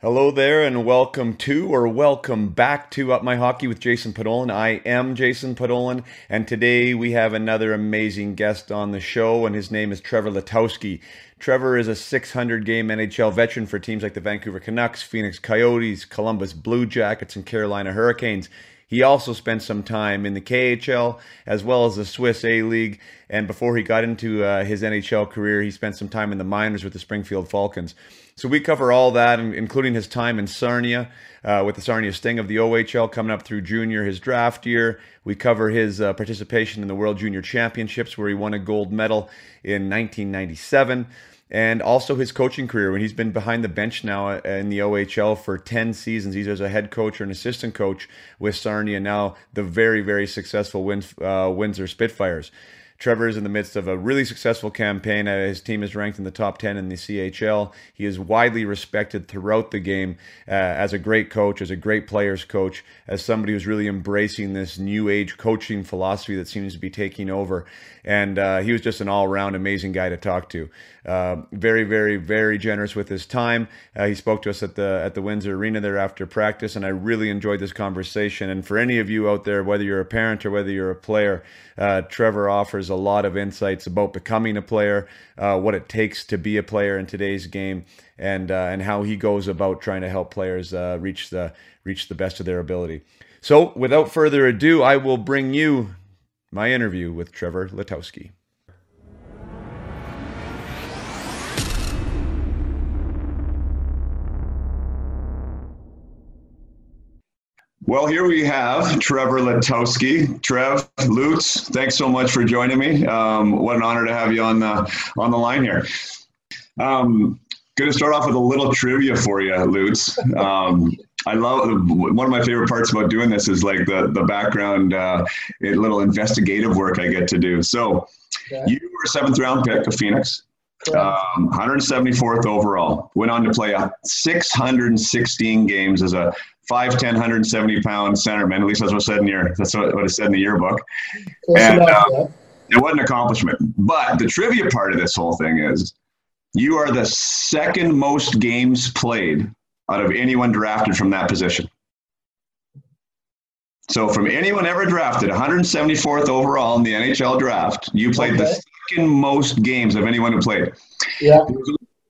Hello there, and welcome to or welcome back to Up My Hockey with Jason Podollan. I am Jason Podollan, and today we have another amazing guest on the show, and his name is Trevor Letowski. Trevor is a 600 game NHL veteran for teams like the Vancouver Canucks, Phoenix Coyotes, Columbus Blue Jackets, and Carolina Hurricanes. He also spent some time in the KHL as well as the Swiss A League. And before he got into uh, his NHL career, he spent some time in the minors with the Springfield Falcons. So we cover all that, including his time in Sarnia uh, with the Sarnia Sting of the OHL coming up through junior, his draft year. We cover his uh, participation in the World Junior Championships, where he won a gold medal in 1997 and also his coaching career when he's been behind the bench now in the OHL for 10 seasons. He's as a head coach or an assistant coach with Sarnia, now the very, very successful uh, Windsor Spitfires. Trevor is in the midst of a really successful campaign. Uh, his team is ranked in the top 10 in the CHL. He is widely respected throughout the game uh, as a great coach, as a great players coach, as somebody who's really embracing this new age coaching philosophy that seems to be taking over. And uh, he was just an all around amazing guy to talk to. Uh, very, very, very generous with his time. Uh, he spoke to us at the at the Windsor Arena there after practice, and I really enjoyed this conversation. And for any of you out there, whether you're a parent or whether you're a player, uh, Trevor offers a lot of insights about becoming a player, uh, what it takes to be a player in today's game, and uh, and how he goes about trying to help players reach the reach the best of their ability. So, without further ado, I will bring you my interview with Trevor Letowski. Well, here we have Trevor Letowski. Trev, Lutz, thanks so much for joining me. Um, what an honor to have you on the on the line here. Um, going to start off with a little trivia for you, Lutz. Um, I love one of my favorite parts about doing this is like the the background, uh, little investigative work I get to do. So, you were seventh round pick of Phoenix. Um, 174th overall. Went on to play 616 games as a 5'10", 170 pound centerman. At least that's what said in your that's what, what it said in the yearbook. and uh, it wasn't an accomplishment. But the trivia part of this whole thing is you are the second most games played out of anyone drafted from that position. So from anyone ever drafted, 174th overall in the NHL draft, you played okay. the second most games of anyone who played. Yeah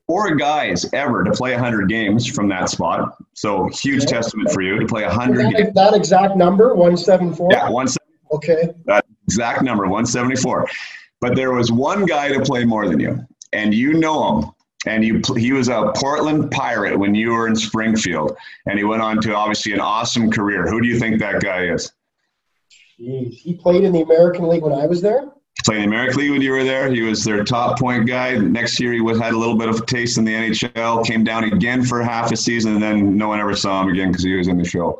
four guys ever to play 100 games from that spot. So huge okay. testament for you to play 100 that, that, exact number, 174? Yeah, 174. Okay. That exact number, 174. But there was one guy to play more than you, and you know him. And you, he was a Portland Pirate when you were in Springfield, and he went on to obviously an awesome career. Who do you think that guy is? Jeez, he played in the American League when I was there playing the American League when you were there. He was their top point guy. Next year, he was, had a little bit of a taste in the NHL. Came down again for half a season, and then no one ever saw him again because he was in the show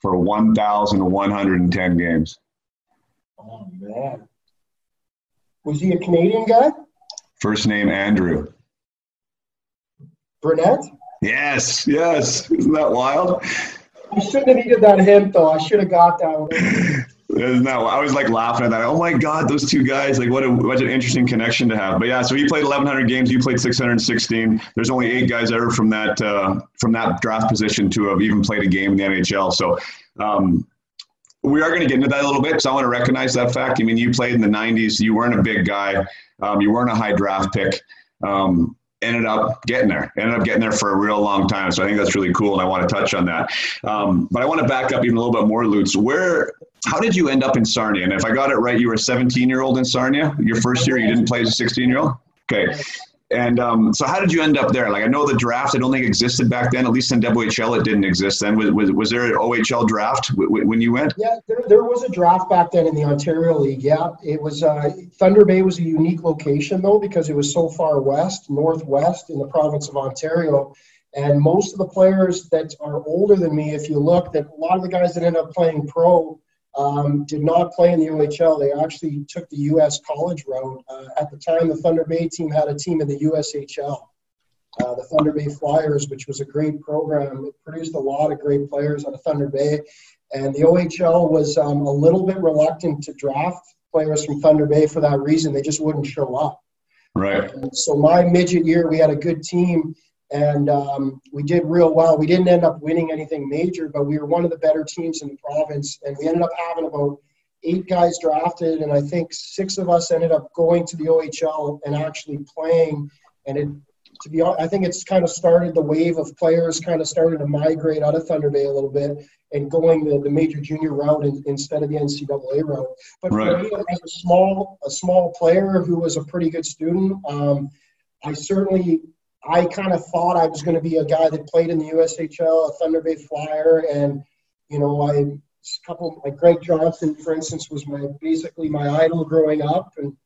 for 1,110 games. Oh man, was he a Canadian guy? First name Andrew. Brunette. Yes, yes. Isn't that wild? I shouldn't have needed that hint, though. I should have got that one. Isn't that, I was like laughing at that. Oh my God, those two guys! Like, what a what an interesting connection to have. But yeah, so he played 1,100 games. You played 616. There's only eight guys ever from that uh, from that draft position to have even played a game in the NHL. So um, we are going to get into that a little bit because I want to recognize that fact. I mean, you played in the 90s. You weren't a big guy. Um, you weren't a high draft pick. Um, ended up getting there. Ended up getting there for a real long time. So I think that's really cool, and I want to touch on that. Um, but I want to back up even a little bit more, Lutz. Where how did you end up in Sarnia? And if I got it right, you were a 17 year old in Sarnia. Your first year, you didn't play as a 16 year old. Okay. And um, so, how did you end up there? Like, I know the draft. I don't think existed back then. At least in WHL, it didn't exist then. Was, was, was there an OHL draft w- w- when you went? Yeah, there, there was a draft back then in the Ontario League. Yeah, it was. Uh, Thunder Bay was a unique location though because it was so far west, northwest in the province of Ontario. And most of the players that are older than me, if you look, that a lot of the guys that end up playing pro um, did not play in the OHL. They actually took the U.S. college road. Uh, at the time, the Thunder Bay team had a team in the USHL, uh, the Thunder Bay Flyers, which was a great program. It produced a lot of great players out of Thunder Bay. And the OHL was um, a little bit reluctant to draft players from Thunder Bay for that reason. They just wouldn't show up. Right. so my midget year, we had a good team and um, we did real well. We didn't end up winning anything major, but we were one of the better teams in the province, and we ended up having about eight guys drafted, and I think six of us ended up going to the OHL and actually playing. And it, to be honest, I think it's kind of started the wave of players kind of started to migrate out of Thunder Bay a little bit and going the, the major junior route in, instead of the NCAA route. But right. for me, as a small a small player who was a pretty good student, um, I certainly I kind of thought I was going to be a guy that played in the USHL, a Thunder Bay Flyer, and you know, I couple like Greg Johnson, for instance, was my basically my idol growing up, and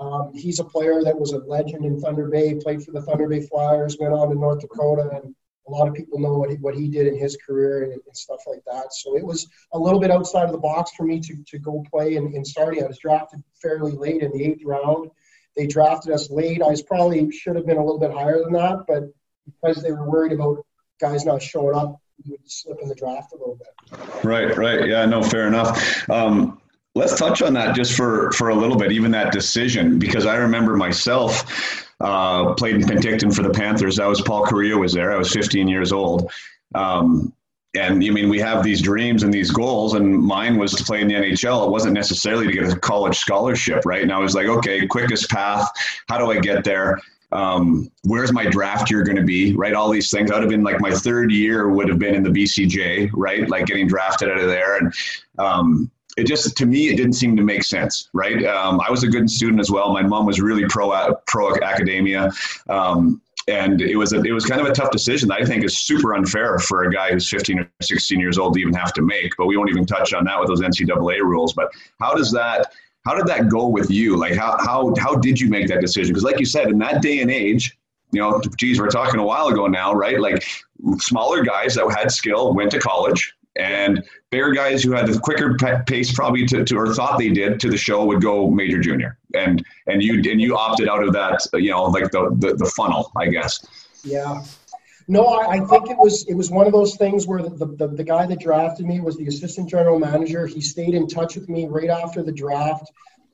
um, he's a player that was a legend in Thunder Bay. Played for the Thunder Bay Flyers, went on to North Dakota, and a lot of people know what he, what he did in his career and, and, stuff like that. So it was a little bit outside of the box for me to, to go play in, in starting. I was drafted fairly late in the eighth round. They drafted us late. I was probably should have been a little bit higher than that, but because they were worried about guys not showing up, we would slip in the draft a little bit. Right, right. Yeah, no, fair enough. Um, let's touch on that just for for a little bit, even that decision, because I remember myself uh, played in Penticton for the Panthers. That was Paul Kariya was there. I was 15 years old. Um, and I mean, we have these dreams and these goals, and mine was to play in the NHL. It wasn't necessarily to get a college scholarship, right? And I was like, okay, quickest path. How do I get there? Um, where's my draft year going to be? Right, all these things. I would have been like my third year would have been in the BCJ, right? Like getting drafted out of there, and um, it just to me it didn't seem to make sense right um, i was a good student as well my mom was really pro pro academia um, and it was a, it was kind of a tough decision that I think is super unfair for a guy who's 15 or 16 years old to even have to make. But we won't even touch on that with those NCAA rules. But how does that how did that go with you? Like how how how did you make that decision? Because like you said, in that day and age, you know, geez, we're talking a while ago now, right? Like smaller guys that had skill went to college and bigger guys who had the quicker pace probably to, to, or thought they did to the show would go major junior. And and you and you opted out of that you know like the the, the funnel i guess. Yeah. No I, I, think it was it was one of those things where the, the, the guy that drafted me was the assistant general manager. He stayed in touch with me right after the draft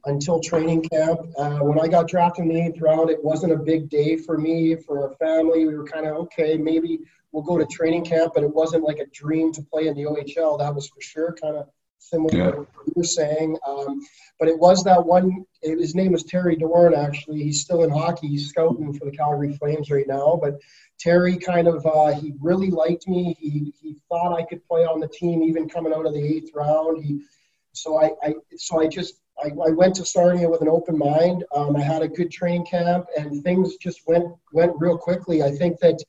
until training camp. Uh, when i got drafted in the eighth round it wasn't a big day for me for our family. We were kind of okay maybe we'll go to training camp, but it wasn't like a dream to play in the OHL. That was for sure kind of similar yeah. to what you were saying. Um, but it was that one, it, his name was Terry Dorn, actually. He's still in hockey. He's scouting for the Calgary Flames right now. But Terry kind of, uh, he really liked me. He, he thought I could play on the team even coming out of the eighth round. He, so I, I so I just I, I, went to Sarnia with an open mind. Um, I had a good training camp, and things just went went real quickly. I think that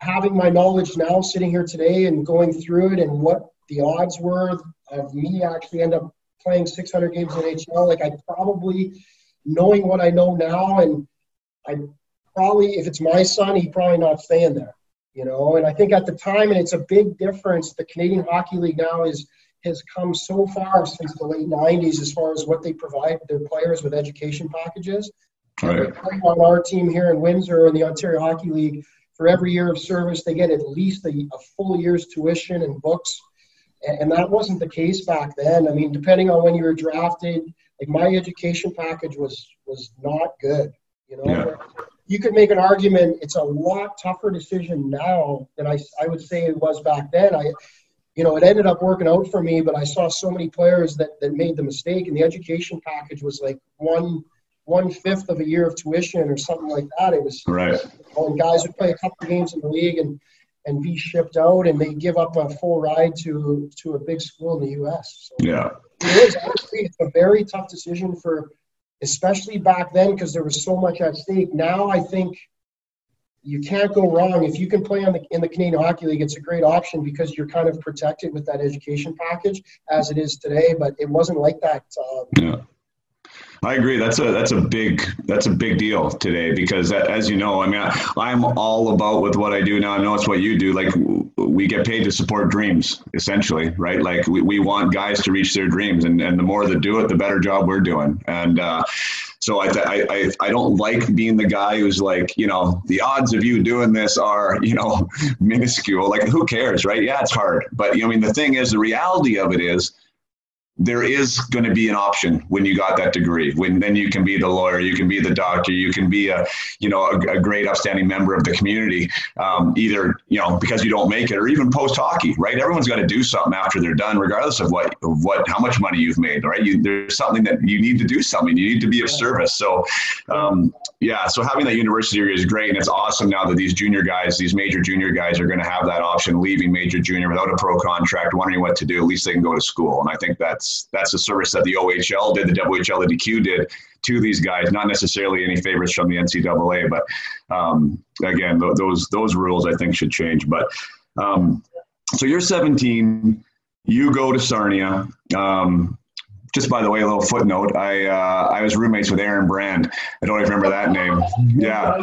having my knowledge now sitting here today and going through it and what the odds were of me actually end up playing 600 games in NHL, like I probably knowing what I know now, and I probably if it's my son, he probably not staying there, you know. And I think at the time, and it's a big difference. The Canadian Hockey League now is has come so far since the late 90s as far as what they provide their players with education packages. Right. On our team here in Windsor in the Ontario Hockey League, for every year of service, they get at least a, a full year's tuition and books. And, and, that wasn't the case back then. I mean, depending on when you were drafted, like my education package was was not good. You know, yeah. you could make an argument. It's a lot tougher decision now than I I would say it was back then. I you know, it ended up working out for me, but I saw so many players that, that made the mistake, and the education package was like one one fifth of a year of tuition or something like that. It was right. And guys would play a couple games in the league and and be shipped out, and they give up a full ride to to a big school in the U.S. So yeah, it is actually it's a very tough decision for, especially back then because there was so much at stake. Now I think you can't go wrong if you can play on the, in the Canadian Hockey League. It's a great option because you're kind of protected with that education package as it is today. But it wasn't like that. Um, yeah I agree. That's a that's a big that's a big deal today because as you know, I mean, I, am all about with what I do now. I know it's what you do. Like we get paid to support dreams, essentially, right? Like we, we want guys to reach their dreams, and, and the more that do it, the better job we're doing. And uh, so I, I, I don't like being the guy who's like, you know, the odds of you doing this are, you know, minuscule. Like, who cares, right? Yeah, it's hard. But, you know, I mean, the thing is, the reality of it is, there is going to be an option when you got that degree when then you can be the lawyer you can be the doctor you can be a you know a, a great upstanding member of the community um, either you know because you don't make it or even post hockey right? Everyone's got to do something after they're done regardless of what of what how much money you've made right? You, there's something that you need to do something you need to be of service. So um, yeah so having that university degree is great and it's awesome now that these junior guys these major junior guys are going to have that option leaving major junior without a pro contract wondering what to do at least they can go to school and i think that's that's that's a service that the OHL did, the WHL, the DQ did to these guys. Not necessarily any favorites from the NCAA, but um, again, th- those those rules I think should change. But um, so you're 17, you go to Sarnia. Um, just by the way, a little footnote. I uh, I was roommates with Aaron Brand. I don't even remember that name. Yeah,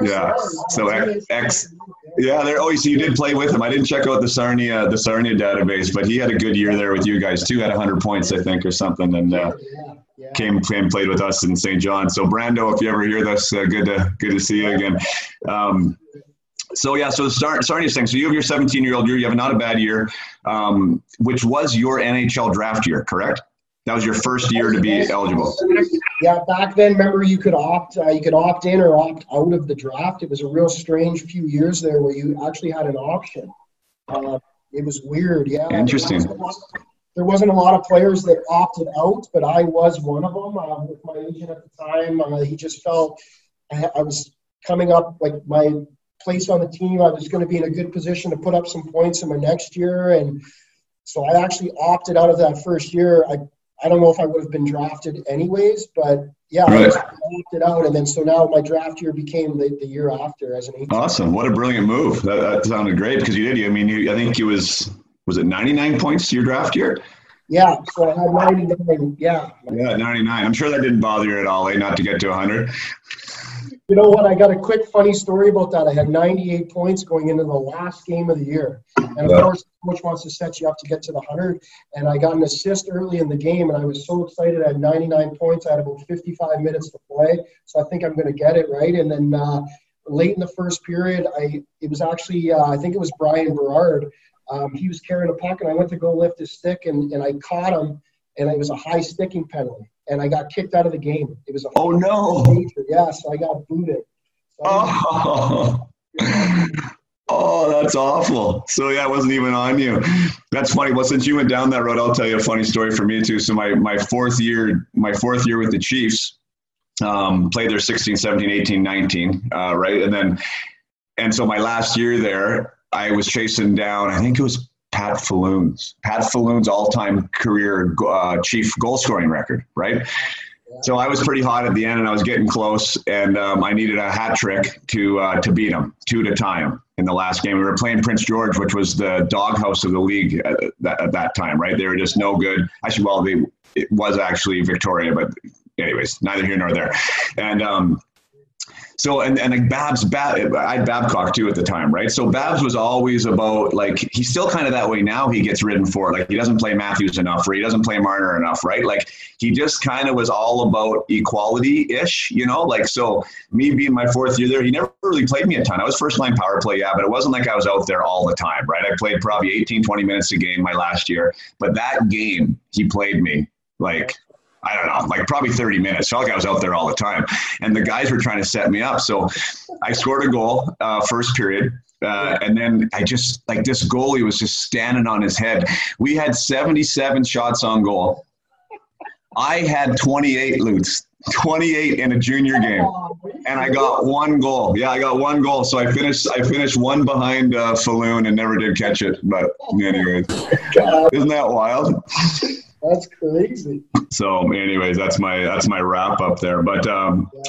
yeah. So ex, yeah. There. Oh, so you did play with him. I didn't check out the Sarnia the Sarnia database, but he had a good year there with you guys too. Had 100 points, I think, or something, and. Uh, came came played with us in St. John. So Brando, if you ever hear this, uh, good to good to see you again. Um, so yeah, so start starting thing. So you have your 17 year old year. You have not a bad year, um, which was your NHL draft year, correct? That was your first year to be eligible. Yeah, back then, remember you could opt, uh, you could opt in or opt out of the draft. It was a real strange few years there where you actually had an option. Uh, it was weird, yeah. Interesting. There wasn't a lot of players that opted out, but I was one of them. Uh, with my agent at the time, uh, he just felt I, I was coming up like my place on the team. I was going to be in a good position to put up some points in my next year, and so I actually opted out of that first year. I I don't know if I would have been drafted anyways, but yeah, right. I was opted out, and then so now my draft year became the, the year after as an 18. Awesome! What a brilliant move. That, that sounded great because you did. I mean, you, I think it was was it 99 points your draft year. Yeah, so I had 99. Yeah. Yeah, 99. I'm sure that didn't bother you at all, eh? Not to get to 100. You know what? I got a quick funny story about that. I had 98 points going into the last game of the year. And of course, coach wants to set you up to get to the 100. And I got an assist early in the game, and I was so excited. I had 99 points. I had about 55 minutes to play. So I think I'm going to get it, right? And then uh, late in the first period, I it was actually, uh, I think it was Bryan Berard. Um, he was carrying a puck, and I went to go lift his stick, and, and I caught him, and it was a high sticking penalty and I got kicked out of the game. It was a oh no, major. yeah. So I got booted. So oh. oh, that's awful. So yeah, it wasn't even on you. That's funny. Well, since you went down that road, I'll tell you a funny story for me too. So my my fourth year, my fourth year with the Chiefs, um, played there 16, 17, 18, 19, uh, right, and then and so my last year there, I was chasing down. I think it was Pat Falloon's Pat Falloon's all-time career uh, chief goal scoring record, right? So I was pretty hot at the end, and I was getting close, and um, I needed a hat trick to uh, to beat him, two to tie him in the last game. We were playing Prince George, which was the doghouse of the league at that, at that time, right? They were just no good. Actually, well, they, it was actually Victoria, but anyways, neither here nor there. And um, so and and like Babs, Bab, I had Babcock too at the time, right? So Babs was always about like he's still kind of that way now. He gets ridden for like he doesn't play Matthews enough, or he doesn't play Marner enough, right? Like he just kind of was all about equality ish, you know. Like so, me being my fourth year there, he never really played me a ton. I was first line power play, yeah, but it wasn't like I was out there all the time, right? I played probably 18, 20 minutes a game my last year, but that game he played me like I don't know, like probably 30 minutes. Felt like I was out there all the time. And the guys were trying to set me up. So I scored a goal uh, first period. Uh, and then I just, like this goalie was just standing on his head. We had 77 shots on goal. I had 28 Lutz, 28 in a junior game, and I got one goal. Yeah, I got one goal. So I finished. I finished one behind uh, Falloon and never did catch it. But anyways, isn't that wild? That's crazy. So, anyways, that's my that's my wrap up there. But um, yeah.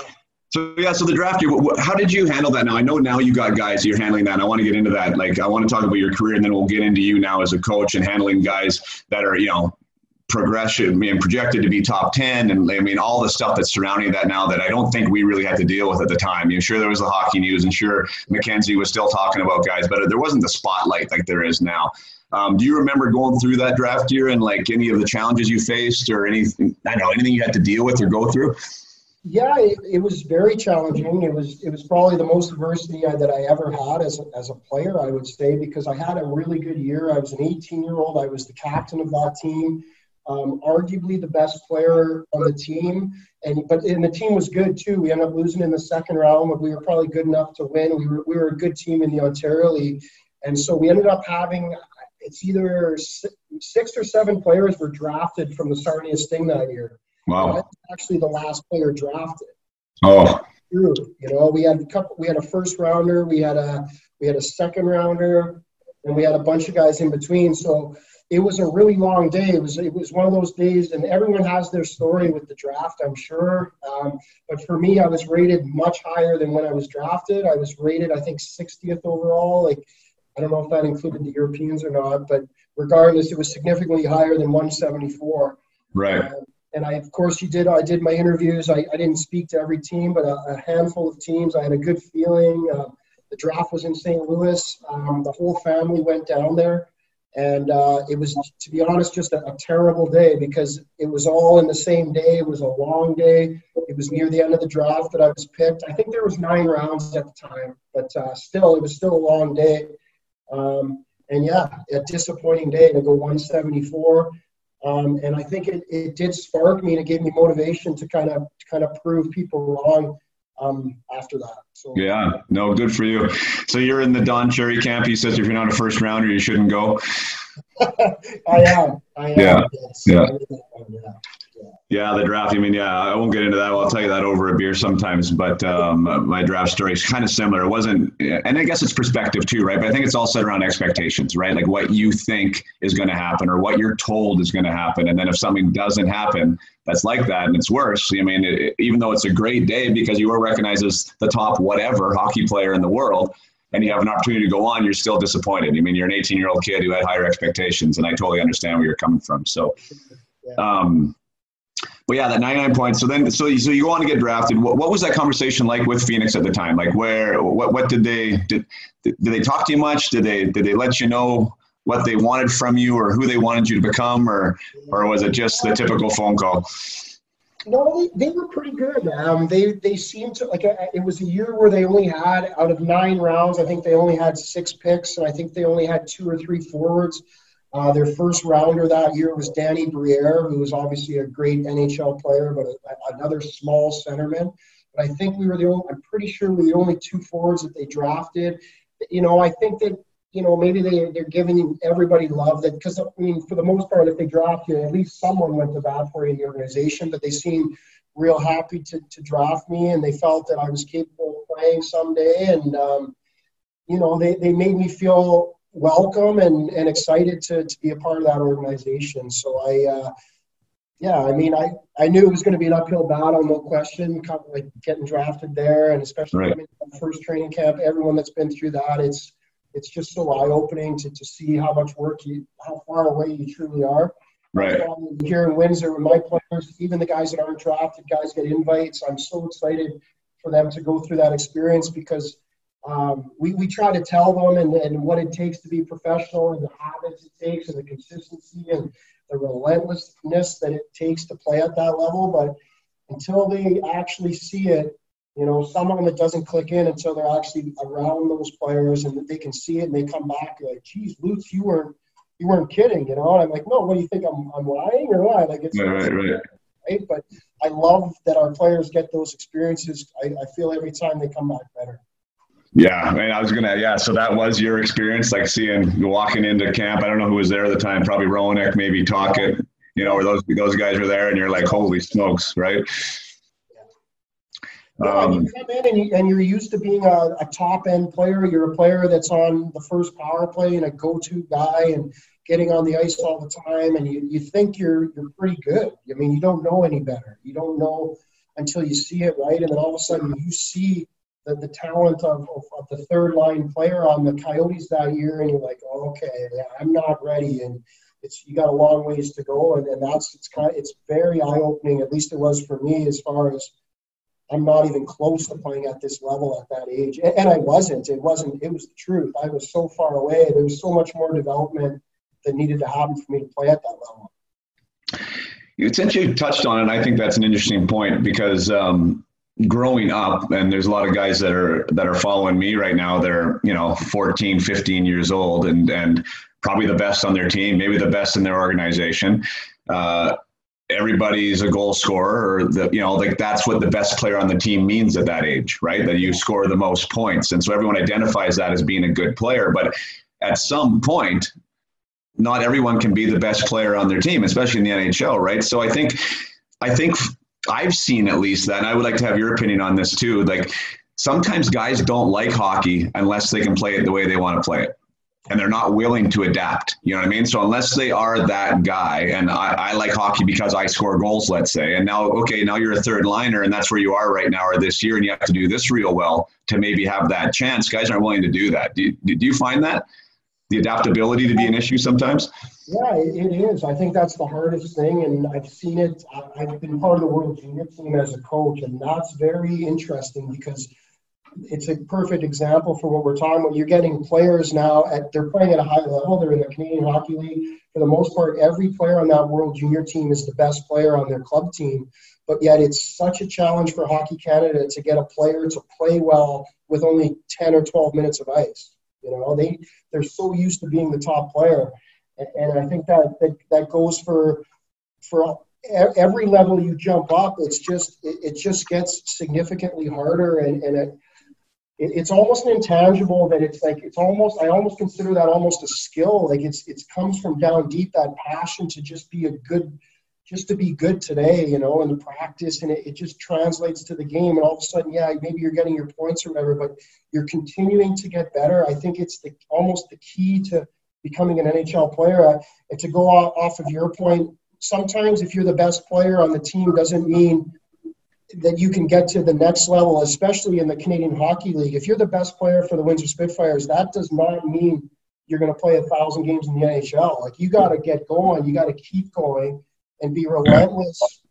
so yeah, so the draft. How did you handle that? Now I know now you got guys. You're handling that. And I want to get into that. Like I want to talk about your career, and then we'll get into you now as a coach and handling guys that are you know progression, being projected to be top 10. And I mean, all the stuff that's surrounding that now that I don't think we really had to deal with at the time. You know, sure, there was the hockey news and sure, McKenzie was still talking about guys, but there wasn't the spotlight like there is now. Um, do you remember going through that draft year and like any of the challenges you faced or anything, I know, anything you had to deal with or go through? Yeah, it, it, was very challenging. It was it was probably the most adversity I, that I ever had as a, as a player, I would say, because I had a really good year. I was an 18 year old. I was the captain of that team, um, arguably the best player on the team. And but and the team was good too. We ended up losing in the second round, but we were probably good enough to win. We were we were a good team in the Ontario League, and so we ended up having it's either six or seven players were drafted from the Sarnia Sting that year. Wow. actually the last player drafted. Oh. True. You know, we had a couple. We had a first rounder. We had a we had a second rounder, and we had a bunch of guys in between. So it was a really long day. It was it was one of those days, and everyone has their story with the draft, I'm sure. Um, but for me, I was rated much higher than when I was drafted. I was rated, I think, 60th overall. Like I don't know if that included the Europeans or not, but regardless, it was significantly higher than 174. Right. Uh, and I, of course, you did. I did my interviews. I, I didn't speak to every team, but a, a handful of teams. I had a good feeling. Uh, the draft was in St. Louis. Um, the whole family went down there, and uh, it was, to be honest, just a, a, terrible day because it was all in the same day. It was a long day. It was near the end of the draft that I was picked. I think there was nine rounds at the time, but uh, still, it was still a long day. Um, and yeah, a disappointing day to go 174. Um, and I think it, it did spark me and it gave me motivation to kind of to kind of prove people wrong um, after that. So yeah, no, good for you. So you're in the Don Cherry camp. He says if you're not a first rounder, you shouldn't go. I am. I am. Yeah. Yes. Yeah. Yeah. The draft. I mean, yeah, I won't get into that. I'll tell you that over a beer sometimes. But um, my draft story is kind of similar. It wasn't, and I guess it's perspective too, right? But I think it's all set around expectations, right? Like what you think is going to happen or what you're told is going to happen. And then if something doesn't happen that's like that and it's worse, I mean, it, even though it's a great day because you were recognized as the top whatever hockey player in the world, and you have an opportunity to go on, you're still disappointed. I mean, you're an 18 year old kid who had higher expectations, and I totally understand where you're coming from. So, um, but yeah, that 99 points. So then, so you, so you on to get drafted. What, what was that conversation like with Phoenix at the time? Like, where, what, what did they did? Did they talk to you much? Did they did they let you know what they wanted from you, or who they wanted you to become, or or was it just the typical phone call? No, they, they were pretty good. Um, they they seemed to like it was a year where they only had out of nine rounds. I think they only had six picks, and I think they only had two or three forwards. Uh, their first rounder that year was Danny Briere, who was obviously a great NHL player, but a, another small centerman. But I think we were the only, I'm pretty sure we were the only two forwards that they drafted. You know, I think that, you know, maybe they, they're giving everybody love that, because, I mean, for the most part, if they draft you, at least someone went to bat for you in the organization, but they seemed real happy to, to draft me and they felt that I was capable of playing someday. And, um, you know, they, they made me feel welcome and, and excited to, to be a part of that organization. So I, uh, yeah, I mean, I, I knew it was going to be an uphill battle, no question, like getting drafted there, and especially right. first training camp. Everyone that's been through that, it's it's just so eye opening to, to see how much work you, how far away you truly are. Right. Um, here in Windsor, with my players, even the guys that aren't drafted, guys get invites. I'm so excited for them to go through that experience because um, we, we try to tell them and, and what it takes to be professional and the habits it takes and the consistency and the relentlessness that it takes to play at that level. But until they actually see it, you know, some of them it doesn't click in until they're actually around those players and they can see it and they come back like, geez, Lutz, you weren't you weren't kidding, you know? And I'm like, no, what do you think? I'm, I'm lying or what? Like it's right, right, right. right. But I love that our players get those experiences. I, I feel every time they come back better. Yeah, I mean, I was gonna. Yeah, so that was your experience, like seeing walking into camp. I don't know who was there at the time. Probably Roenick, maybe Tocchet. You know, where those those guys were there, and you're like, holy smokes, right? Yeah, um, you come in and, you, and you're used to being a, a top end player. You're a player that's on the first power play and a go to guy and getting on the ice all the time. And you, you think you're you're pretty good. I mean, you don't know any better. You don't know until you see it, right? And then all of a sudden you see the, the talent of, of, of, the third line player on the Coyotes that year, and you're like, oh, okay, I'm not ready. And it's you got a long ways to go, and, and that's it's kind of, it's very eye opening. At least it was for me, as far as I'm not even close to playing at this level at that age, and, and I wasn't. It wasn't. It was the truth. I was so far away. There was so much more development that needed to happen for me to play at that level. Since you touched on it, I think that's an interesting point because um, growing up and there's a lot of guys that are that are following me right now they're you know 14 15 years old and and probably the best on their team maybe the best in their organization. Uh, everybody's a goal scorer or the you know like that's what the best player on the team means at that age right? That you score the most points. And so everyone identifies that as being a good player but at some point not everyone can be the best player on their team especially in the NHL right? So i think i think I've seen at least that, and I would like to have your opinion on this too. Like sometimes guys don't like hockey unless they can play it the way they want to play it. And they're not willing to adapt. You know what I mean? So unless they are that guy, and I, I like hockey because I score goals, let's say, and now okay, now you're a third liner, and that's where you are right now or this year, and you have to do this real well to maybe have that chance. Guys aren't willing to do that. Do you, do you find that the adaptability to be an issue sometimes? Yeah, it is. I think that's the hardest thing, and I've seen it. I've been part of the World Junior team as a coach, and that's very interesting because it's a perfect example for what we're talking about. You're getting players now at they're playing at a high level. They're in the Canadian Hockey League. For the most part, every player on that World Junior team is the best player on their club team. But yet, it's such a challenge for Hockey Canada to get a player to play well with only 10 or 12 minutes of ice. You know, they they're so used to being the top player and I think that that, that goes for for every level you jump up. It's just it, it just gets significantly harder, and and it, it's almost an intangible that it's like it's almost I almost consider that almost a skill. Like it's it comes from down deep that passion to just be a good just to be good today, you know, and the practice, and it, it, just translates to the game. And all of a sudden, yeah, maybe you're getting your points or whatever, but you're continuing to get better. I think it's the almost the key to becoming an NHL player. And to go off of your point, sometimes if you're the best player on the team doesn't mean that you can get to the next level, especially in the Canadian Hockey League. If you're the best player for the Windsor Spitfires, that does not mean you're going to play a thousand games in the NHL. Like you got to get going, you got to keep going, and be relentless.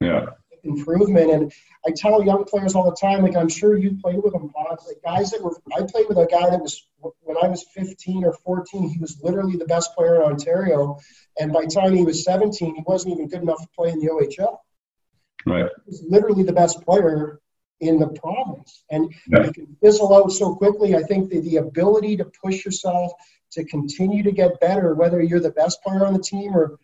Yeah improvement. And I tell young players all the time, like I'm sure you played with them, Pods, like guys that were. I played with a guy that was when I was 15 or 14. He was literally the best player in Ontario, and by the time he was 17, he wasn't even good enough to play in the OHL. Right. He was literally the best player in the province, and yeah. you can fizzle out so quickly. I think the, the ability to push yourself to continue to get better, whether you're the best player on the team or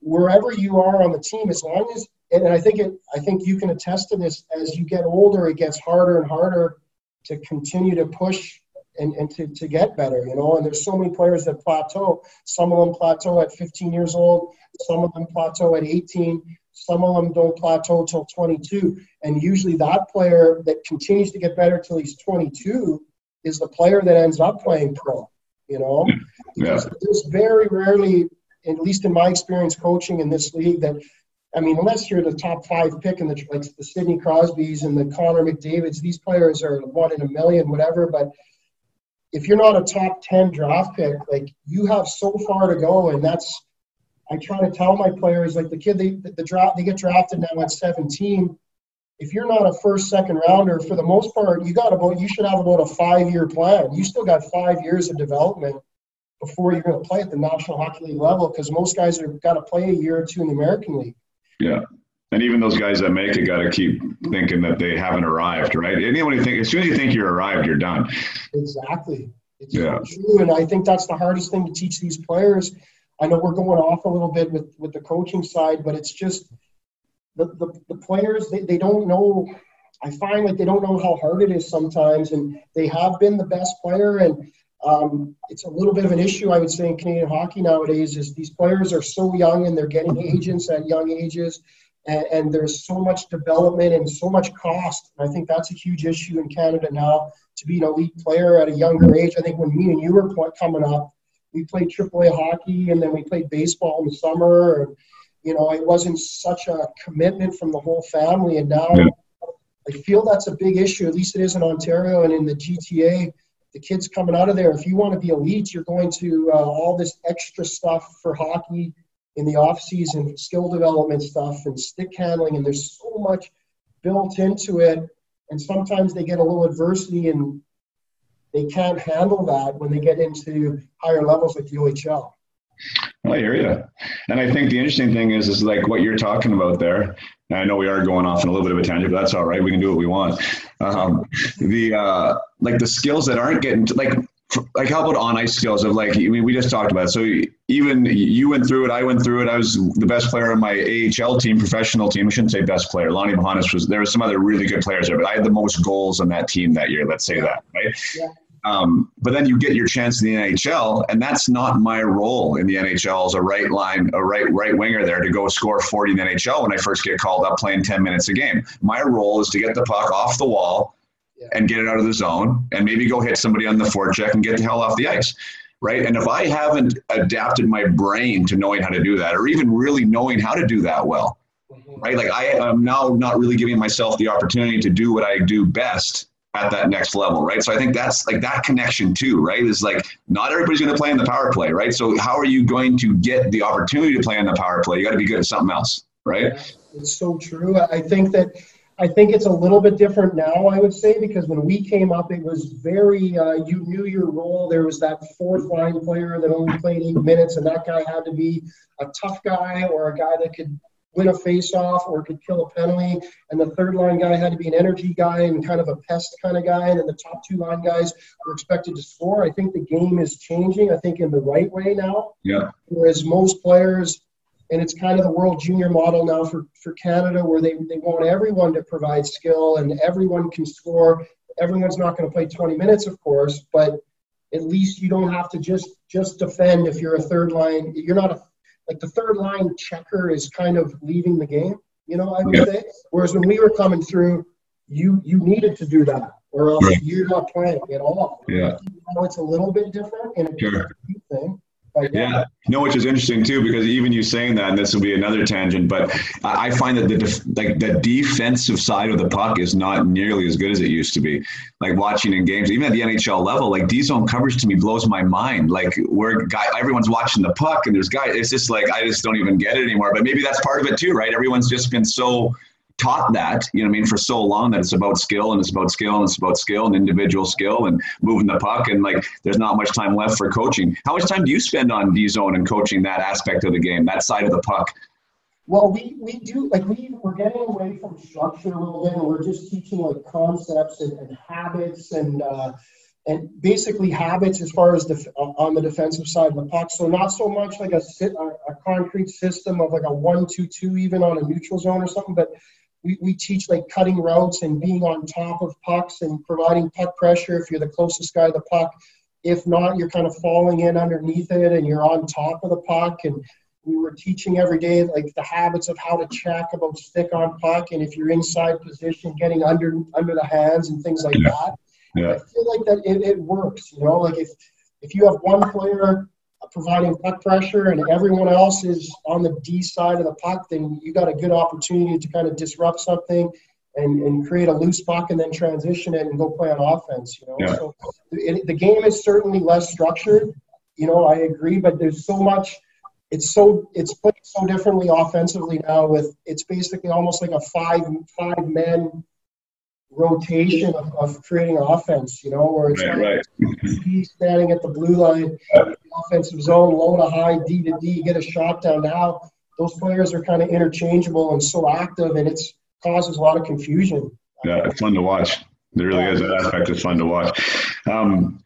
wherever you are on the team, as long as and I think it, I think you can attest to this. As you get older, it gets harder and harder to continue to push and, and to, to get better, you know. And there's so many players that plateau. Some of them plateau at 15 years old. Some of them plateau at 18. Some of them don't plateau till 22. And usually, that player that continues to get better till he's 22 is the player that ends up playing pro. You know, because yeah. there's very rarely, at least in my experience coaching in this league, that I mean, unless you're the top five pick in the like the Sidney Crosbys and the Connor McDavid's, these players are one in a million, whatever. But if you're not a top ten draft pick, like you have so far to go, and that's I try to tell my players like the kid they the draft they get drafted now at 17. If you're not a first second rounder, for the most part, you got about you should have about a five year plan. You still got five years of development before you're going to play at the National Hockey League level because most guys have got to play a year or two in the American League. Yeah. And even those guys that make it got to keep thinking that they haven't arrived, right? Anyone you think, as soon as you think you're arrived, you're done. Exactly. It's yeah. true. And I think that's the hardest thing to teach these players. I know we're going off a little bit with, with the coaching side, but it's just the, the, the players, they, they don't know. I find like they don't know how hard it is sometimes. And they have been the best player. And um, it's a little bit of an issue, I would say, in Canadian hockey nowadays. Is these players are so young and they're getting agents at young ages, and, and there's so much development and so much cost. And I think that's a huge issue in Canada now to be an elite player at a younger age. I think when me and you were coming up, we played AAA hockey and then we played baseball in the summer. And, you know, it wasn't such a commitment from the whole family. And now yeah. I feel that's a big issue. At least it is in Ontario and in the GTA the kids coming out of there, if you want to be elite, you're going to uh, all this extra stuff for hockey in the off season, skill development stuff and stick handling, and there's so much built into it. And sometimes they get a little adversity and they can't handle that when they get into higher levels like the OHL. I hear you. And I think the interesting thing is, is like what you're talking about there. I know we are going off in a little bit of a tangent, but that's all right. We can do what we want. Um, the uh, like the skills that aren't getting to, like like how about on ice skills of like I mean we just talked about it. so even you went through it I went through it I was the best player on my AHL team professional team I shouldn't say best player Lonny Bohonos was there were some other really good players there but I had the most goals on that team that year let's say that right yeah. Um, but then you get your chance in the NHL, and that's not my role in the NHL as a right line, a right right winger there to go score 40 in the NHL when I first get called up playing 10 minutes a game. My role is to get the puck off the wall and get it out of the zone, and maybe go hit somebody on the forecheck and get the hell off the ice. Right. And if I haven't adapted my brain to knowing how to do that, or even really knowing how to do that well, mm-hmm. right? Like I am now not really giving myself the opportunity to do what I do best at that next level, right? So I think that's like that connection too, right? Is like not everybody's going to play in the power play, right? So how are you going to get the opportunity to play in the power play? You got to be good at something else, right? Yeah, it's so true. I think that I think it's a little bit different now. I would say because when we came up, it was very uh, you knew your role. There was that fourth line player that only played eight minutes, and that guy had to be a tough guy or a guy that could win a face-off or could kill a penalty. And the third line guy had to be an energy guy and kind of a pest kind of guy. And then the top two line guys were expected to score. I think the game is changing. I think in the right way now. Yeah. Whereas most players, and it's kind of the world junior model now for, for Canada, where they, they want everyone to provide skill and everyone can score. Everyone's not going to play 20 minutes, of course, but at least you don't have to just just defend if you're a third line. You're not a like the third line checker is kind of leaving the game, you know, I would yeah. say. Whereas when we were coming through, you you needed to do that or else right. you're not playing at all. Yeah. Now it's a little bit different and it's sure. a thing. But, yeah. yeah. No, which is interesting too, because even you saying that, and this will be another tangent, but I find that the def- like the defensive side of the puck is not nearly as good as it used to be. Like watching in games, even at the NHL level, like D zone coverage to me blows my mind. Like where guy, everyone's watching the puck, and there's guys. It's just like I just don't even get it anymore. But maybe that's part of it too, right? Everyone's just been so taught that, you know I mean, for so long that it's about skill and it's about skill and it's about skill and individual skill and moving the puck. And like, there's not much time left for coaching. How much time do you spend on D zone and coaching that aspect of the game, that side of the puck? Well, we, we do, like, we, we're getting away from structure a little bit and we're just teaching like concepts and, and habits and, uh, and basically habits as far as the on the defensive side of the puck. So not so much like a, a, concrete system of like a one-two-two even on a neutral zone or something, but we, we teach like cutting routes and being on top of pucks and providing puck pressure if you're the closest guy to the puck. If not, you're kind of falling in underneath it and you're on top of the puck. And we were teaching every day like the habits of how to check about stick on puck and if you're inside position, getting under under the hands and things like yeah. that. Yeah. I feel like that it, it works, you know, like if if you have one player providing puck pressure and everyone else is on the D side of the puck, then you got a good opportunity to kind of disrupt something and, and create a loose puck and then transition it and go play on offense. You know, yeah. so it, the game is certainly less structured. You know, I agree, but there's so much. It's so it's played so differently offensively now. With it's basically almost like a five five men rotation of, of creating offense, you know, where it's right, right. standing at the blue line, offensive zone, low to high, D to D, get a shot down. Now those players are kind of interchangeable and so active, and it's causes a lot of confusion. Yeah, it's fun to watch. It really is. That aspect is fun to watch. Um,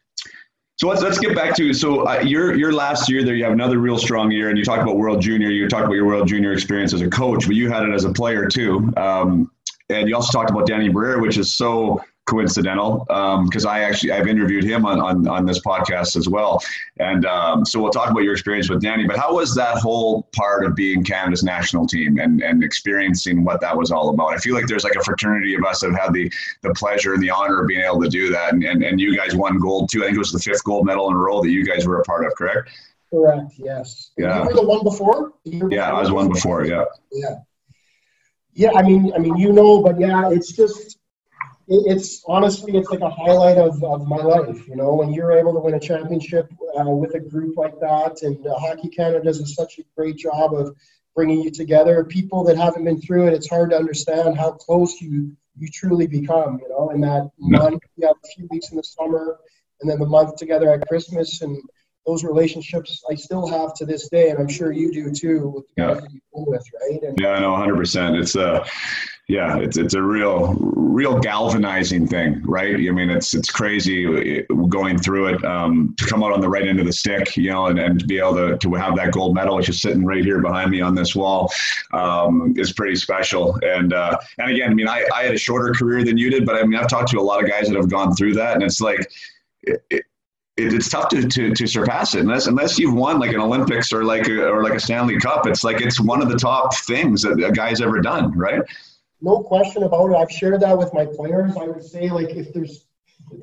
so let's let's get back to so uh, your your last year there. You have another real strong year, and you talk about World Junior. You talk about your World Junior experience as a coach, but you had it as a player too. Um, and you also talked about Danny Briere, which is so coincidental because um, I actually I've interviewed him on, on, on this podcast as well. And um, so we'll talk about your experience with Danny. But how was that whole part of being Canada's national team and, and experiencing what that was all about? I feel like there's like a fraternity of us that have had the, the pleasure and the honor of being able to do that. And, and, and you guys won gold too. I think it was the fifth gold medal in a row that you guys were a part of, correct? Correct. Yes. Yeah. You were the one before. Yeah, I was one before. Yeah. Yeah yeah, I mean, I mean, you know, but yeah, it's just it's honestly it's like a highlight of, of my life you know when you're able to win a championship uh, with a group like that and uh, hockey canada does such a great job of bringing you together people that haven't been through it it's hard to understand how close you you truly become you know in that month you have a few weeks in the summer and then the month together at christmas and those relationships I still have to this day, and I'm sure you do too with the guys that you play with, right? And, yeah, I know, 100. percent It's a yeah, it's it's a real real galvanizing thing, right? I mean, it's it's crazy going through it um, to come out on the right end of the stick, you know, and, and to be able to, to have that gold medal, which is sitting right here behind me on this wall, um, is pretty special. And uh, and again, I mean, I, I had a shorter career than you did, but I mean, I've talked to a lot of guys that have gone through that, and it's like. It, it, it's tough to, to, to surpass it unless unless you've won like an Olympics or like a, or like a Stanley Cup. It's like it's one of the top things that a guy's ever done, right? No question about it. I've shared that with my players. I would say like if there's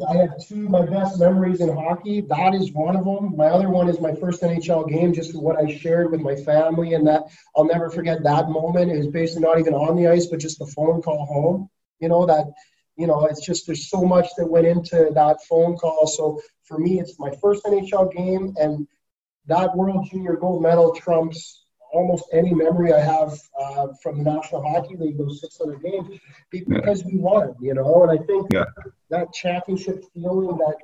I have two my best memories in hockey. That is one of them. My other one is my first NHL game, just what I shared with my family, and that I'll never forget that moment. It was basically not even on the ice, but just the phone call home. You know that, you know, it's just there's so much that went into that phone call. So for me, it's my first NHL game, and that World Junior Gold Medal trumps almost any memory I have uh, from the National Hockey League, those 600 games, because yeah. we won, you know. And I think yeah. that championship feeling that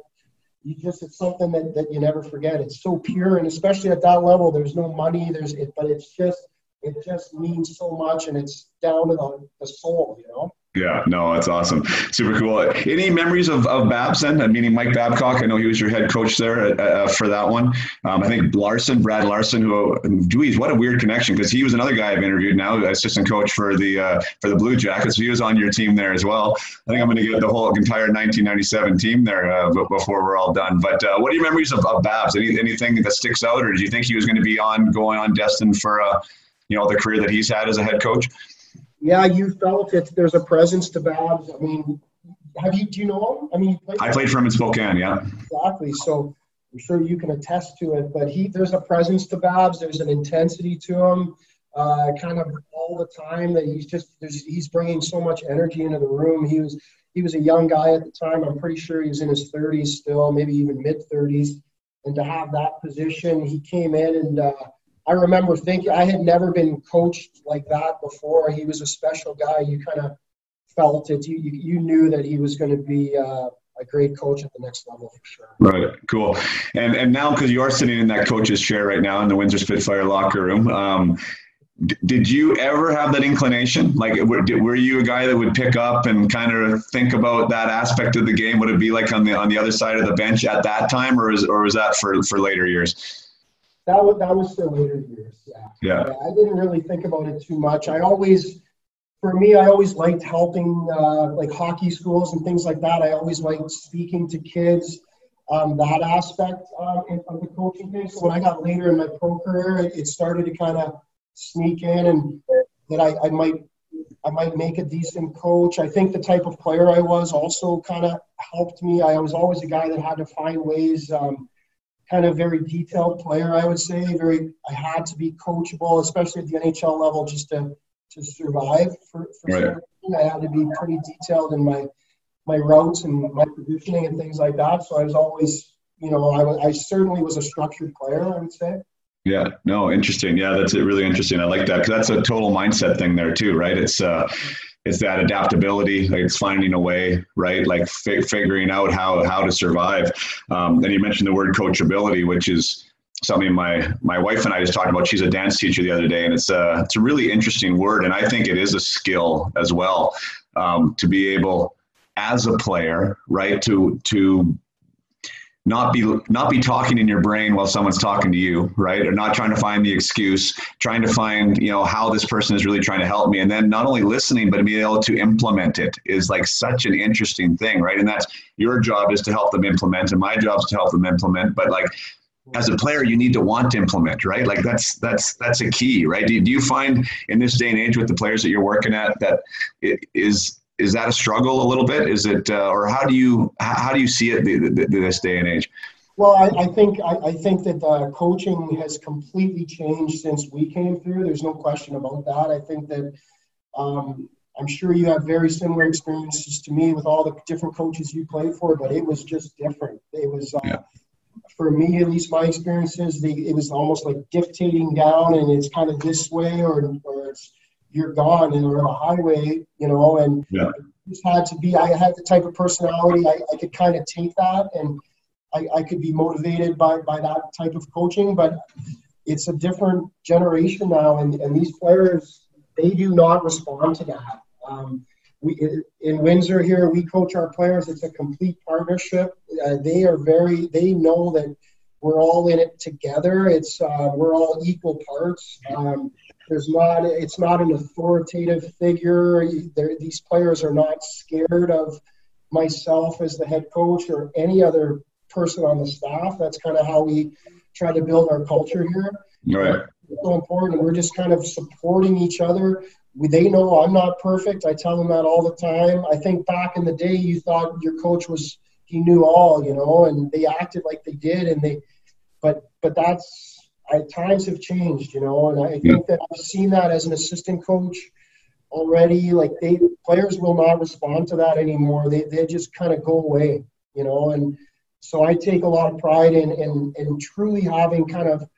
you just, it's something that, that you never forget. It's so pure. And especially at that level, there's no money, there's it, but it's just, it just means so much and it's down to the, the soul, you know. Yeah, no, that's awesome. Super cool. Any memories of, of Babson, uh, meaning Mike Babcock? I know he was your head coach there uh, uh for that one. Um, I think Larsen, Brad Larsen, who, geez, what a weird connection because he was another guy I've interviewed now, assistant coach for the uh, for the Blue Jackets. He was on your team there as well. I think I'm going to get the whole entire 1997 team there uh, before we're all done. But uh, what are your memories of, of Babs? Any, anything that sticks out, or do you think he was going to be on going on destined for you know the career that he's had as a head coach? Yeah, you felt it. There's a presence to Babs. I mean, have you? Do you know him? I mean, played I played for him in Spokane. Yeah. Exactly. So I'm sure you can attest to it. But he, there's a presence to Babs. There's an intensity to him. Uh, kind of all the time that he's just he's bringing so much energy into the room. He was he was a young guy at the time. I'm pretty sure he was in his 30s still, maybe even mid 30s. And to have that position, he came in and. Uh, I remember thinking I had never been coached like that before. He was a special guy. You kind of felt it. You, you, knew that he was going to be uh, a great coach at the next level for sure. Right. Cool. And and now because you are sitting in that coach's chair right now in the Windsor Spitfire locker room. Um, did you ever have that inclination? Like, were you a guy that would pick up and kind of think about that aspect of the game? Would it be like on the on the other side of the bench at that time, or is or was that for for later years? That was that was for later years. Yeah. yeah. yeah. I didn't really think about it too much. I always, for me, I always liked helping uh, like hockey schools and things like that. I always liked speaking to kids. Um, that aspect um, of the coaching thing. So when I got later in my pro career, it, it started to kind of sneak in, and that I, I might I might make a decent coach. I think the type of player I was also kind of helped me. I was always a guy that had to find ways. Um, kind of very detailed player, I would say. Very, I had to be coachable, especially at the NHL level, just to to survive. For, for right. I had to be pretty detailed in my my routes and my positioning and things like that. So I was always, you know, I, I certainly was a structured player. I would say. Yeah, no, interesting. Yeah, that's really interesting. I like that because that's a total mindset thing there too, right? It's uh, it's that adaptability like it's finding a way right? Like fi- figuring out how how to survive. Um, and you mentioned the word coachability which is something my my wife and I just talked about. She's a dance teacher the other day and it's a it's a really interesting word and I think it is a skill as well um, to be able as a player right to to not be not be talking in your brain while someone's talking to you right? Or not trying to find the excuse trying to find you know how this person is really trying to help me. And then not only listening but being able to implement it is like such an interesting thing right? And that's your job is to help them implement and my job is to help them implement. But like as a player you need to want to implement right? Like that's that's that's a key right? Do, do you find in this day and age with the players that you're working at that it is is that a struggle a little bit? Is it, uh, or how do you how do you see it this day and age? Well, I, I think I, I, think that uh, coaching has completely changed since we came through. There's no question about that. I think that um, I'm sure you have very similar experiences to me with all the different coaches you played for, but it was just different. It was, uh, yeah. for me at least, my experiences, the, it was almost like dictating down, and it's kind of this way, or, or it's you're gone, and we're on a highway, you know, and yeah. just had to be. I had the type of personality I, I could kind of take that, and I, I could be motivated by by that type of coaching, but it's a different generation now, and, and these players they do not respond to that. Um, we, in Windsor here, we coach our players. It's a complete partnership. Uh, they are very, they know that we're all in it together. It's uh, we're all equal parts. Um, there's not, it's not an authoritative figure. They're, these players are not scared of myself as the head coach or any other person on the staff. That's kind of how we try to build our culture here. Right. It's so important. We're just kind of supporting each other they know I'm not perfect. I tell them that all the time. I think back in the day, you thought your coach was he knew all, you know, and they acted like they did, and they, but but that's I, times have changed, you know, and I think that I've seen that as an assistant coach already. Like they players will not respond to that anymore. They they just kind of go away, you know, and so I take a lot of pride in in, in truly having kind of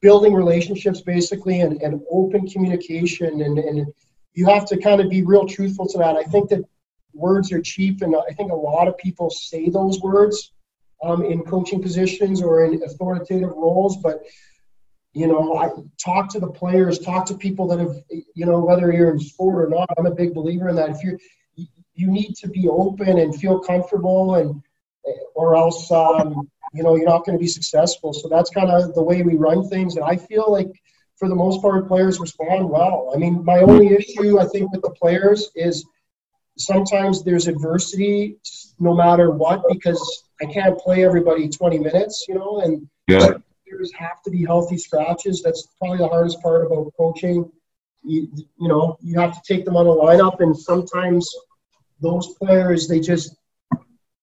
building relationships basically and, and open communication and, and you have to kind of be real truthful to that i think that words are cheap and i think a lot of people say those words um, in coaching positions or in authoritative roles but you know i talk to the players talk to people that have you know whether you're in sport or not i'm a big believer in that if you're, you need to be open and feel comfortable and or else um, you know you're not going to be successful. So that's kind of the way we run things, and I feel like for the most part players respond well. I mean, my only issue I think with the players is sometimes there's adversity no matter what because I can't play everybody 20 minutes, you know, and yeah. Players have to be healthy scratches. That's probably the hardest part about coaching. You, you know, you have to take them on a lineup, and sometimes those players they just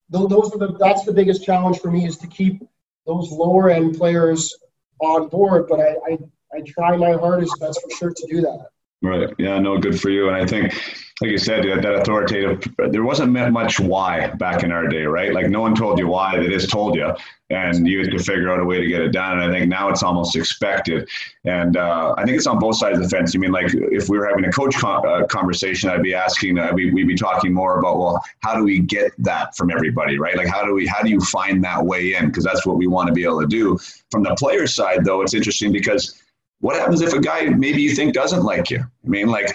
those are the that's the biggest challenge for me is to keep those lower end players on board. But I, I, I try my hardest, that's for sure, to do that. Right. Yeah. No. Good for you. And I think, like you said, that authoritative. There wasn't much why back in our day, right? Like no one told you why; they just told you, and you had to figure out a way to get it done. And I think now it's almost expected. And uh, I think it's on both sides of the fence. You mean like if we were having a coach con- uh, conversation, I'd be asking, uh, we, we'd be talking more about, well, how do we get that from everybody, right? Like how do we, how do you find that way in? Because that's what we want to be able to do. From the player side, though, it's interesting because what happens if a guy maybe you think doesn't like you? I mean, like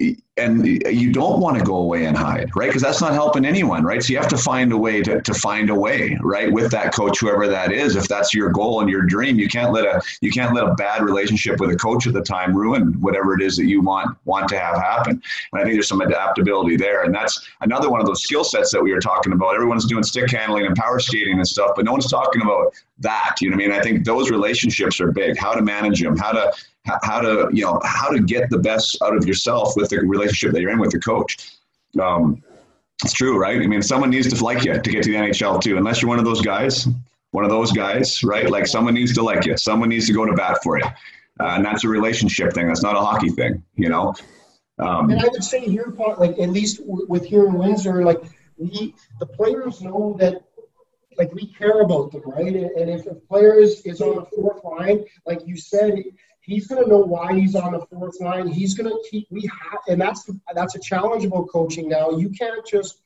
and you don't want to go away and hide, right? Because that's not helping anyone, right? So you have to find a way to, to find a way, right, with that coach, whoever that is. If that's your goal and your dream, you can't let a you can't let a bad relationship with a coach at the time ruin whatever it is that you want want to have happen. And I think there's some adaptability there, and that's another one of those skill sets that we were talking about. Everyone's doing stick handling and power skating and stuff, but no one's talking about that. You know what I mean? I think those relationships are big. How to manage them, how to how to you know how to get the best out of yourself with the relationship that you're in with your coach. Um, it's true, right? I mean, someone needs to like you to get to the NHL too. Unless you're one of those guys, one of those guys, right? Like someone needs to like you. Someone needs to go to bat for you, uh, and that's a relationship thing. That's not a hockey thing, you know. Um, and I would say here, like at least with here in Windsor, like we the players know that like we care about them, right? And if a player is, is on the fourth line, like you said, He's going to know why he's on the fourth line. He's going to keep. We have, and that's that's a challenge about coaching now. You can't just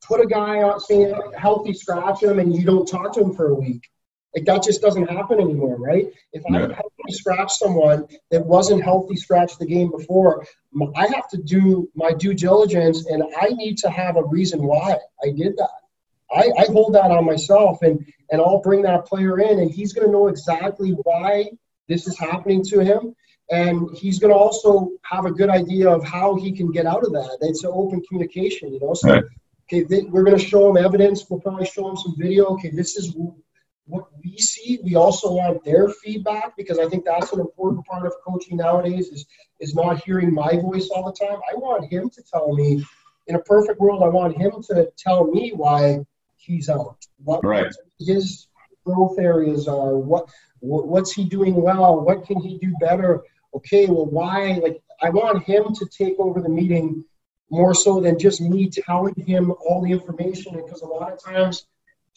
put a guy out saying healthy scratch him and you don't talk to him for a week. Like that just doesn't happen anymore, right? If I healthy scratch someone that wasn't healthy scratch the game before, I have to do my due diligence and I need to have a reason why I did that. I, I hold that on myself and and I'll bring that player in and he's going to know exactly why this is happening to him. And he's going to also have a good idea of how he can get out of that. It's an open communication, you know. So, right. okay, th- we're going to show him evidence. We'll probably show him some video. Okay, this is what we see. We also want their feedback because I think that's an important part of coaching nowadays is is not hearing my voice all the time. I want him to tell me. In a perfect world, I want him to tell me why he's out. What right. his growth areas are. What what's he doing well? What can he do better? Okay, well, why? Like, I want him to take over the meeting more so than just me telling him all the information. Because a lot of times,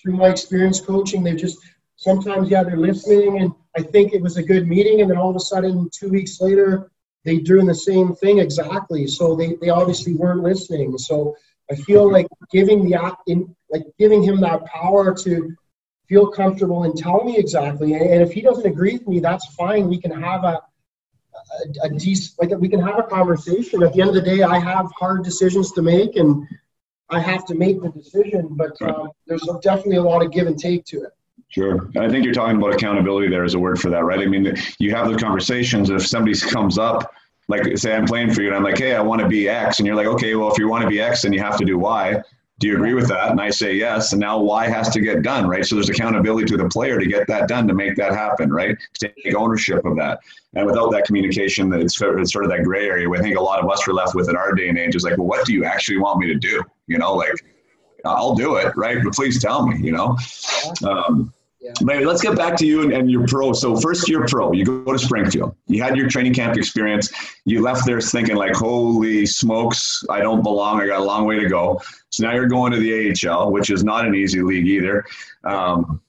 through my experience coaching, they just sometimes, yeah, they're listening, and I think it was a good meeting, and then all of a sudden, two weeks later, they doing the same thing exactly. So they, they obviously weren't listening. So I feel like giving the in like giving him that power to feel comfortable and tell me exactly. And if he doesn't agree with me, that's fine. We can have a a, a decent like we can have a conversation. At the end of the day, I have hard decisions to make, and I have to make the decision. But um, there's definitely a lot of give and take to it. Sure. And I think you're talking about accountability there as a word for that, right? I mean, you have the conversations. If somebody comes up, like say I'm playing for you and I'm like, hey, I want to be X. And you're like, okay, well, if you want to be X, then you have to do Y. Do you agree with that? And I say yes. And now Y has to get done, right? So there's accountability to the player to get that done, to make that happen, right? To take ownership of that. And without that communication, it's, it's sort of that gray area. I think a lot of us are left with in our day and age is like, well, what do you actually want me to do? You know, like, I'll do it, right? But please tell me, you know? Um. Maybe let's get back to you and, and, your pro. So first year pro, you go to Springfield. You had your training camp experience. You left there thinking like, holy smokes, I don't belong. I got a long way to go. So now you're going to the AHL, which is not an easy league either. Um,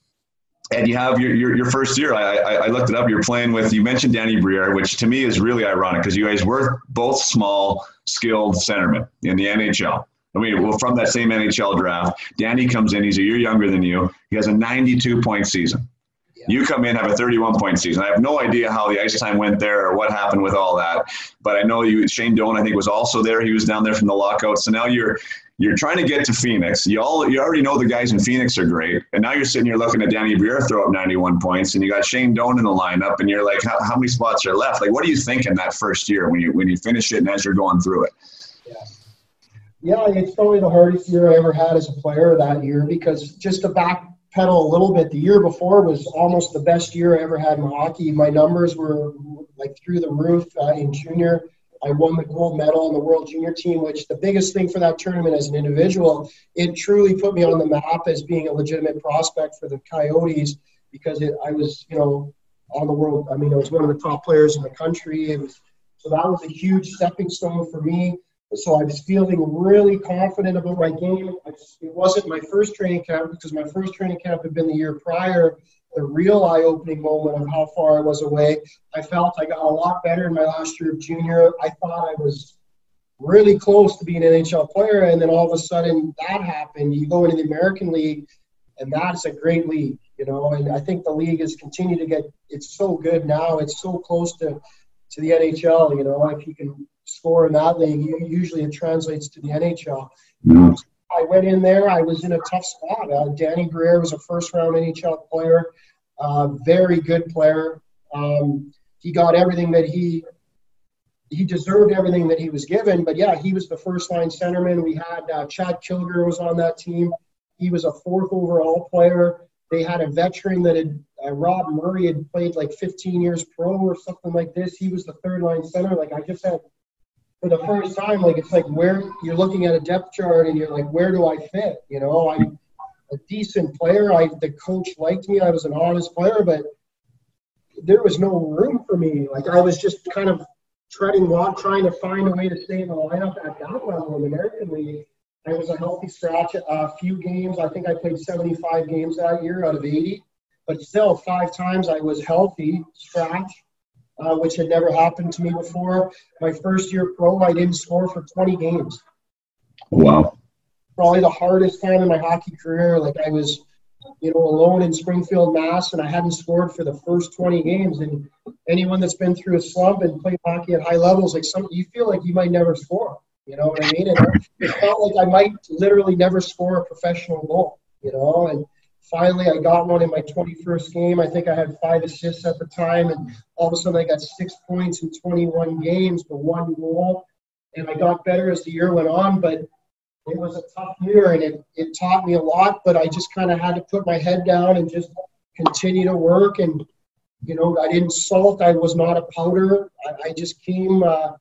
and you have your, your, your first year. I, I, I, looked it up. You're playing with, you mentioned Danny Briere, which to me is really ironic because you guys were both small, skilled centermen in the NHL. I mean, well, from that same NHL draft, Danny comes in. He's a year younger than you. He has a 92 point season. Yeah. You come in, have a 31 point season. I have no idea how the ice time went there or what happened with all that. But I know you, Shane Doan, I think, was also there. He was down there from the lockout. So now you're you're trying to get to Phoenix. You all you already know the guys in Phoenix are great, and now you're sitting here looking at Danny Briere throw up 91 points, and you got Shane Doan in the lineup, and you're like, how, how many spots are left? Like, what are you thinking that first year when you when you finish it and as you're going through it? Yeah. Yeah, it's probably the hardest year I ever had as a player that year because just to backpedal a little bit, the year before was almost the best year I ever had in hockey. My numbers were like through the roof uh, in junior. I won the gold medal on the World Junior team, which the biggest thing for that tournament as an individual, it truly put me on the map as being a legitimate prospect for the Coyotes because it, I was, you know, on the world. I mean, I was one of the top players in the country. It was so that was a huge stepping stone for me. So I was feeling really confident about my game. It wasn't my first training camp because my first training camp had been the year prior. The real eye-opening moment of how far I was away. I felt I got a lot better in my last year of junior. I thought I was really close to being an NHL player, and then all of a sudden that happened. You go into the American League, and that's a great league, you know. And I think the league has continued to get. It's so good now. It's so close to to the NHL. You know, if you can score in that league, usually it translates to the NHL. Mm-hmm. I went in there. I was in a tough spot. Uh, Danny Briere was a first-round NHL player, uh, very good player. Um, he got everything that he he deserved everything that he was given. But yeah, he was the first-line centerman. We had uh, Chad Kilger was on that team. He was a fourth overall player. They had a veteran that had uh, Rob Murray had played like 15 years pro or something like this. He was the third line center. Like I just had for the first time, like it's like where you're looking at a depth chart and you're like, where do I fit? You know, I'm a decent player. I the coach liked me. I was an honest player, but there was no room for me. Like I was just kind of treading water, trying to find a way to stay in the lineup at that level in the American League. I was a healthy scratch a few games. I think I played 75 games that year out of 80, but still five times I was healthy scratch uh, which had never happened to me before. My first year pro, I didn't score for 20 games. Wow. Probably the hardest time in my hockey career. Like I was, you know, alone in Springfield, Mass, and I hadn't scored for the first 20 games. And anyone that's been through a slump and played hockey at high levels, like some, you feel like you might never score. You know what I mean? And it felt like I might literally never score a professional goal. You know, and finally I got one in my 21st game. I think I had five assists at the time, and all of a sudden I got six points in 21 games for one goal. And I got better as the year went on, but it was a tough year and it, it taught me a lot. But I just kind of had to put my head down and just continue to work. And, you know, I didn't salt, I was not a powder. I, I just came, uh,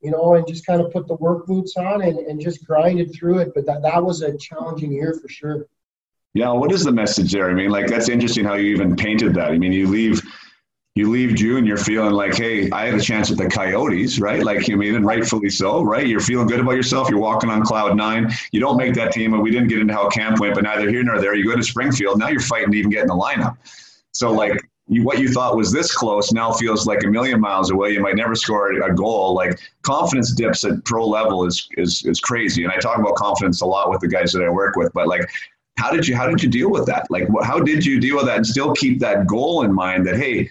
you know, and just kind of put the work boots on and, and just grinded through it. But that, that was a challenging year for sure. Yeah, what is the message there? I mean, like that's interesting how you even painted that. I mean, you leave you leave June, you're feeling like, hey, I had a chance at the Coyotes, right? Like, you mean, and rightfully so, right? You're feeling good about yourself. You're walking on cloud nine. You don't make that team, and we didn't get into how camp went, but neither here nor there. You go to Springfield. Now you're fighting to even get in the lineup. So, like, you, what you thought was this close now feels like a million miles away. You might never score a goal. Like confidence dips at pro level is is is crazy. And I talk about confidence a lot with the guys that I work with. But like, how did you how did you deal with that? Like, how did you deal with that and still keep that goal in mind that hey,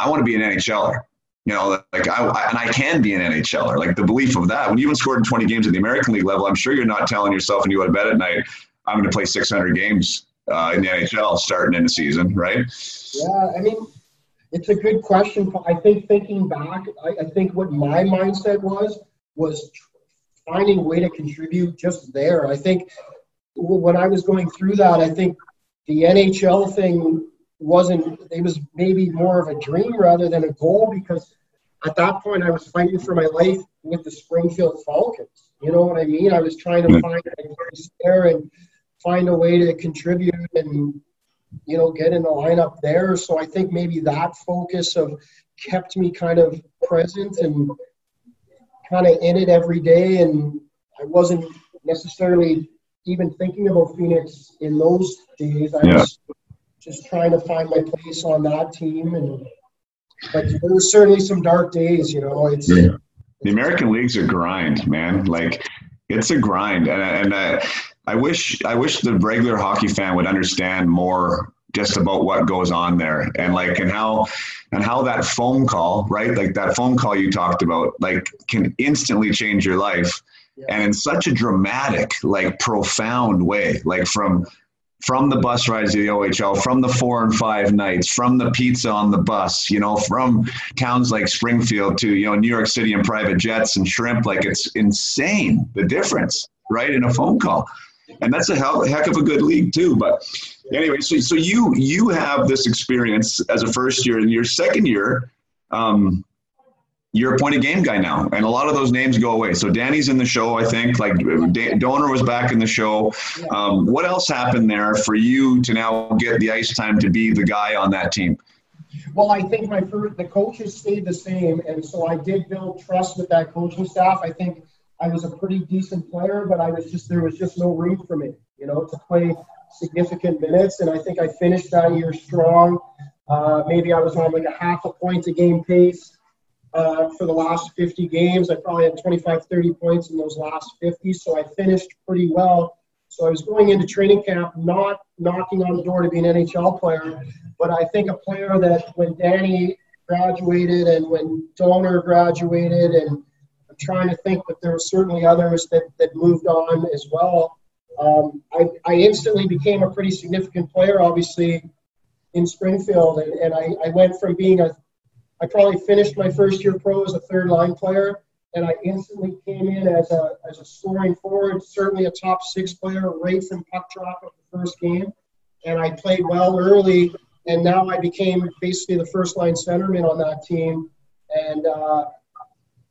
I want to be an NHLer. You know, like I, I, and I can be an NHLer. Like the belief of that. When you even scored in 20 games at the American League level, I'm sure you're not telling yourself when you go to bed at night, I'm going to play 600 games uh, in the NHL starting in the season, right? Yeah, I mean, it's a good question. I think thinking back, I, I think what my mindset was was finding a way to contribute just there. I think when I was going through that, I think the NHL thing wasn't. It was maybe more of a dream rather than a goal because at that point I was fighting for my life with the Springfield Falcons. You know what I mean? I was trying to mm-hmm. find a place there and find a way to contribute and you know get in the lineup there. So I think maybe that focus of kept me kind of present and kind of in it every day, and I wasn't necessarily even thinking about Phoenix in those days. I yeah. was just trying to find my place on that team, and but there was certainly some dark days. You know, it's. Yeah. The American League's are grind, man. Like it's a grind, and and uh, I wish I wish the regular hockey fan would understand more just about what goes on there and like and how and how that phone call right like that phone call you talked about like can instantly change your life. And in such a dramatic like profound way like from from the bus rides to the OHL, from the four and five nights, from the pizza on the bus, you know, from towns like Springfield to, you know, New York City and private jets and shrimp. Like it's insane the difference, right? In a phone call and that's a heck of a good league too. But anyway, so so you you have this experience as a first year, and your second year, um, you're a point of game guy now, and a lot of those names go away. So Danny's in the show, I think. Like Doaner was back in the show. Um, what else happened there for you to now get the ice time to be the guy on that team? Well, I think my first, the coaches stayed the same, and so I did build trust with that coaching staff. I think I was a pretty decent player, but I was just there was just no room for me, you know, to play significant minutes. And I think I finished that year strong. Uh, maybe I was on like a half a point a game pace uh, for the last 50 games. I probably had 25, 30 points in those last 50, so I finished pretty well. So I was going into training camp, not knocking on the door to be an NHL player, but I think a player that when Danny graduated and when Doaner graduated and I'm trying to think, but there were certainly others that, that moved on as well. Um, I, I instantly became a pretty significant player, obviously, in Springfield, and, and I, I went from being a I probably finished my first year pro as a third line player, and I instantly came in as a, as a scoring forward, certainly a top six player right from puck drop of the first game. And I played well early, and now I became basically the first line centerman on that team. And uh,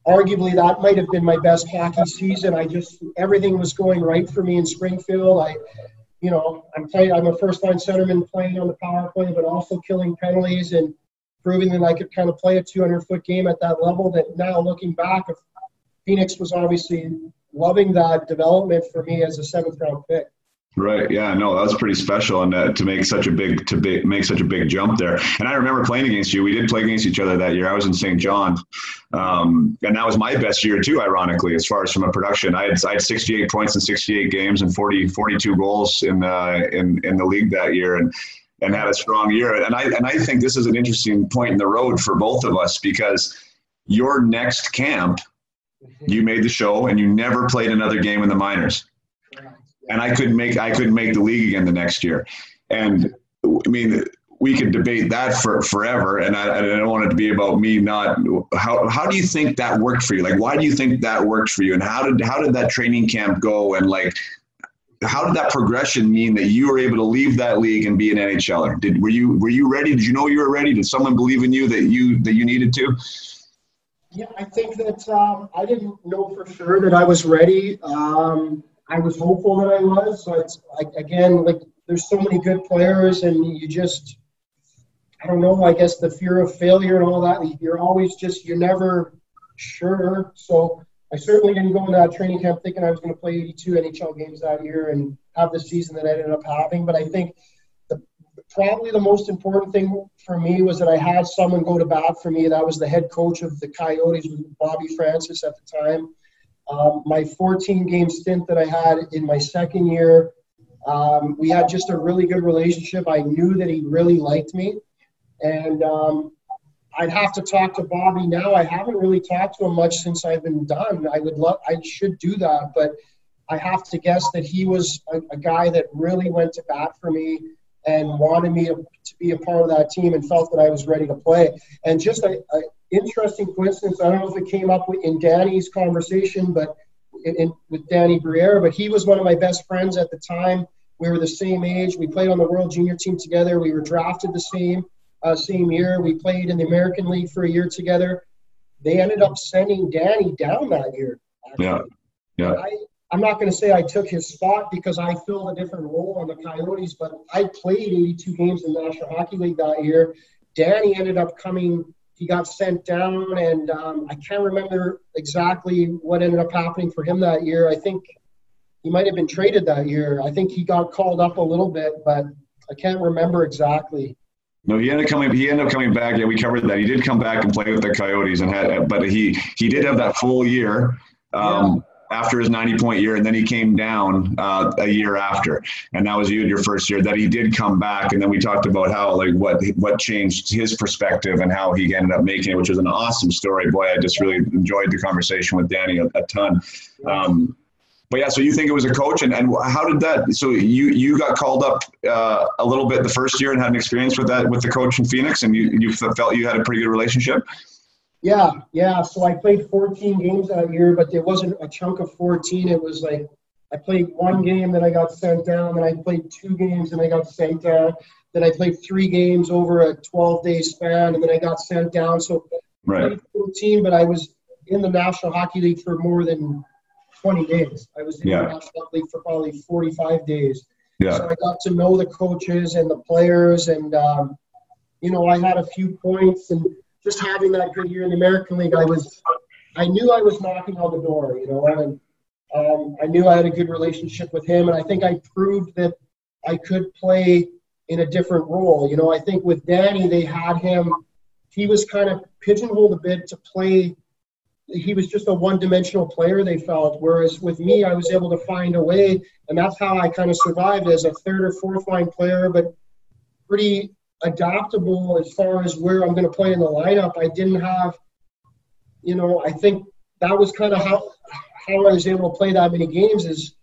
arguably that might have been my best hockey season. I just everything was going right for me in Springfield. I, you know, I'm playing. I'm a first line centerman playing on the power play, but also killing penalties and proving that I could kind of play a 200 foot game at that level. That now looking back, Phoenix was obviously loving that development for me as a seventh round pick. Right. Yeah. No, that was pretty special, and uh, to make such a big to be, make such a big jump there. And I remember playing against you. We did play against each other that year. I was in St. John, um, and that was my best year too. Ironically, as far as from a production, I had I had 68 points in 68 games and 40 42 goals in the in in the league that year, and and had a strong year. And I and I think this is an interesting point in the road for both of us because your next camp, mm-hmm. you made the show, and you never played another game in the minors and I couldn't make I couldn't make the league again the next year. And I mean, we could debate that for forever, and I, I don't want it to be about me not. How how do you think that worked for you? Like, why do you think that worked for you? And how did how did that training camp go? And like, how did that progression mean that you were able to leave that league and be an NHLer? Did were you were you ready? Did you know you were ready? Did someone believe in you that you that you needed to? Yeah, I think that um, I didn't know for sure that I was ready. Um, I was hopeful that I was. Like again, like there's so many good players, and you just I don't know, I guess the fear of failure and all that, you're always just, you're never sure. So I certainly didn't go into that training camp thinking I was going to play 82 NHL games that year and have the season that I ended up having. But I think the, probably the most important thing for me was that I had someone go to bat for me. That was the head coach of the Coyotes, Bobby Francis at the time. Um, my 14 game stint that I had in my second year, um, we had just a really good relationship. I knew that he really liked me. And um, I'd have to talk to Bobby now. I haven't really talked to him much since I've been done. I would love, I should do that, but I have to guess that he was a, a guy that really went to bat for me and wanted me to, to, be a part of that team and felt that I was ready to play. And just an interesting coincidence. I don't know if it came up in Danny's conversation, but in, in, with Danny Briere, but he was one of my best friends at the time. We were the same age. We played on the World Junior team together. We were drafted the same uh, same year. We played in the American League for a year together. They ended up sending Danny down that year. Actually. Yeah, yeah. I, I'm not going to say I took his spot because I filled a different role on the Coyotes, but I played 82 games in the National Hockey League that year. Danny ended up coming. He got sent down, and um, I can't remember exactly what ended up happening for him that year. I think he might have been traded that year. I think he got called up a little bit, but I can't remember exactly. No, he ended up coming. He ended up coming back. Yeah, we covered that. He did come back and play with the Coyotes, and had, but he he did have that full year. Um, yeah. After his 90 point year, and then he came down uh, a year after, and that was you your first year. That he did come back, and then we talked about how like what what changed his perspective and how he ended up making it, which was an awesome story. Boy, I just really enjoyed the conversation with Danny a, a ton. Um, but yeah, so you think it was a coach, and, and how did that? So you you got called up uh, a little bit the first year and had an experience with that with the coach in Phoenix, and you you felt you had a pretty good relationship. Yeah, yeah. So I played 14 games that year, but there wasn't a chunk of 14. It was like I played one game, then I got sent down, then I played two games, and I got sent down. Then I played three games over a 12 day span, and then I got sent down. So right. I played 14, but I was in the National Hockey League for more than 20 days. I was in yeah. the National League for probably 45 days. Yeah. So I got to know the coaches and the players, and um, you know, I had a few points, and just having that good year in the American League, I was, I knew I was knocking on the door, you know, and um, I knew I had a good relationship with him, and I think I proved that I could play in a different role. You know, I think with Danny, they had him, he was kind of pigeonholed a bit to play he was just a one-dimensional player. They felt, whereas with me, I was able to find a way, and that's how I kind of survived as a third or fourth line player, but pretty adaptable as far as where I'm going to play in the lineup. I didn't have, you know, I think that was kind of how how I was able to play that many games. Is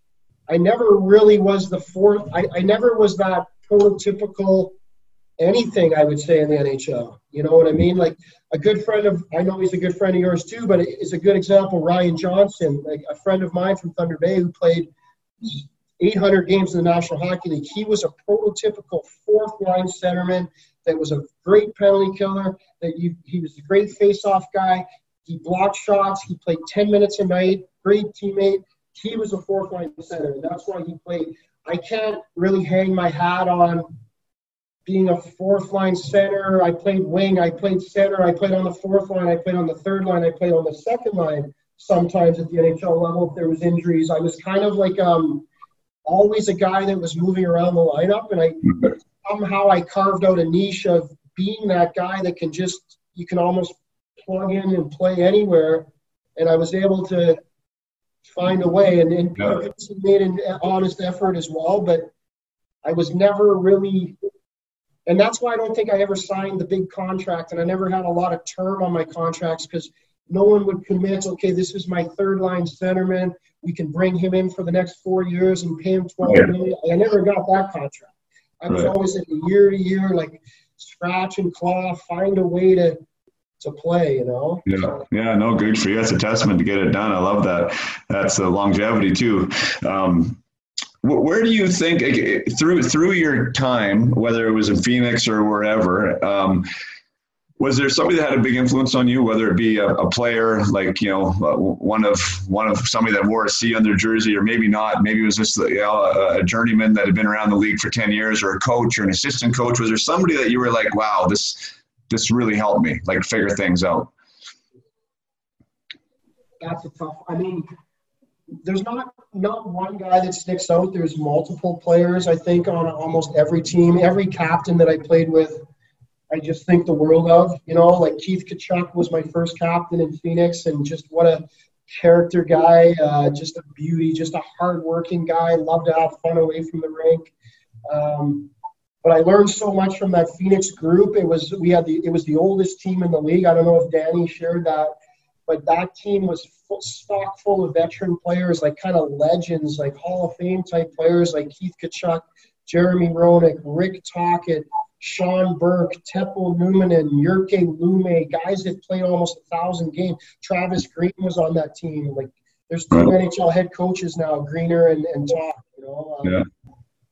I never really was the fourth. I, I never was that prototypical anything I would say in the NHL. You know what I mean? Like a good friend of I know he's a good friend of yours too, but it's a good example. Ryan Johnson, a friend of mine from Thunder Bay who played 800 games in the National Hockey League. He was a prototypical fourth line centerman that was a great penalty killer. That you, he was a great face-off guy. He blocked shots. He played 10 minutes a night. Great teammate. He was a fourth line center, and that's why he played. I can't really hang my hat on being a fourth line center. I played wing, I played center, I played on the fourth line, I played on the third line, I played on the second line sometimes at the NHL level if there was injuries. I was kind of like um, always a guy that was moving around the lineup and I somehow I carved out a niche of being that guy that can just you can almost plug in and play anywhere and I was able to find a way and, and yeah. made an honest effort as well but I was never really and that's why I don't think I ever signed the big contract, and I never had a lot of term on my contracts because no one would commit. Okay, this is my third line centerman. We can bring him in for the next four years and pay him twelve yeah. million. I never got that contract. I was right. always in year to year, like scratch and claw, find a way to to play, you know? Yeah, yeah, no, good for you. That's a testament to get it done. I love that. That's the longevity too. Um, where do you think through through your time, whether it was in Phoenix or wherever, um, was there somebody that had a big influence on you, whether it be a, a player like you know uh, one of one of somebody that wore a C on their jersey, or maybe not? Maybe it was just you know, a, a, journeyman that had been around the league for ten years, or a coach, or an assistant coach. Was there somebody that you were like, wow, this this really helped me, like figure things out? That's a tough. I mean, there's not not one guy that sticks out. There's multiple players. I think on almost every team, every captain that I played with I just think the world of. You know, like Keith Tkachuk was my first captain in Phoenix, and just what a character guy, uh, just a beauty, just a hardworking guy. Loved to have fun away from the rink. Um, but I learned so much from that Phoenix group. It was we had the it was the oldest team in the league. I don't know if Danny shared that, but that team was full, stock full of veteran players, like kind of legends, like Hall of Fame type players, like Keith Tkachuk, Jeremy Roenick, Rick Tocchet, Sean Burke, Teppo Numminen, Jyrki Lumme, guys that played almost a thousand games. Travis Green was on that team. Like, there's two right. NHL head coaches now, Greener and, and Toc. You know, um, yeah.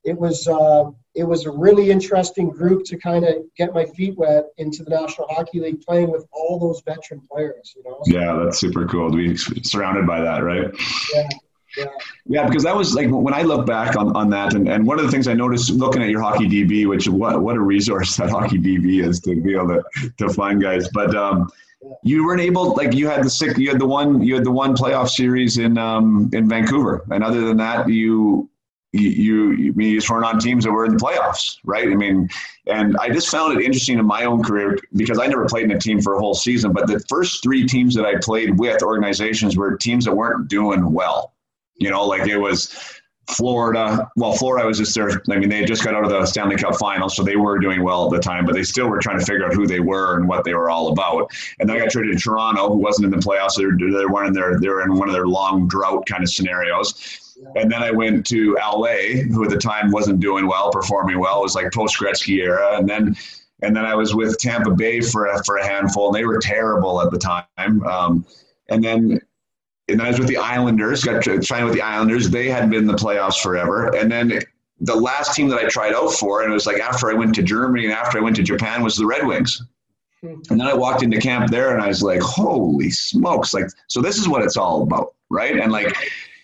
it was uh, it was a really interesting group to kind of get my feet wet into the National Hockey League, playing with all those veteran players. You know. Yeah, that's super cool to be surrounded by that, right? Yeah. Yeah. yeah, because that was like when I look back on, on that, and, and one of the things I noticed looking at your Hockey DB, which what what a resource that Hockey DB is to be able to, to find guys. But um, you weren't able, like you had the six, you had the one, you had the one playoff series in um, in Vancouver, and other than that, you you, you, you, just weren't on teams that were in the playoffs, right? I mean, and I just found it interesting in my own career because I never played in a team for a whole season, but the first three teams that I played with organizations were teams that weren't doing well you know, like it was Florida. Well, Florida was just there. I mean, they just got out of the Stanley Cup final, so they were doing well at the time, but they still were trying to figure out who they were and what they were all about. And then I got traded to Toronto, who wasn't in the playoffs. They were, they were in their they were in one of their long drought kind of scenarios. And then I went to LA, who at the time wasn't doing well, performing well. It was like post Gretzky era. And then and then I was with Tampa Bay for a, for a handful, and they were terrible at the time. Um, and then and I was with the Islanders, got trying with the Islanders. They hadn't been in the playoffs forever. And then the last team that I tried out for, and it was like after I went to Germany and after I went to Japan, was the Red Wings. Hmm. And then I walked into camp there and I was like, holy smokes. Like, so this is what it's all about, right? And like,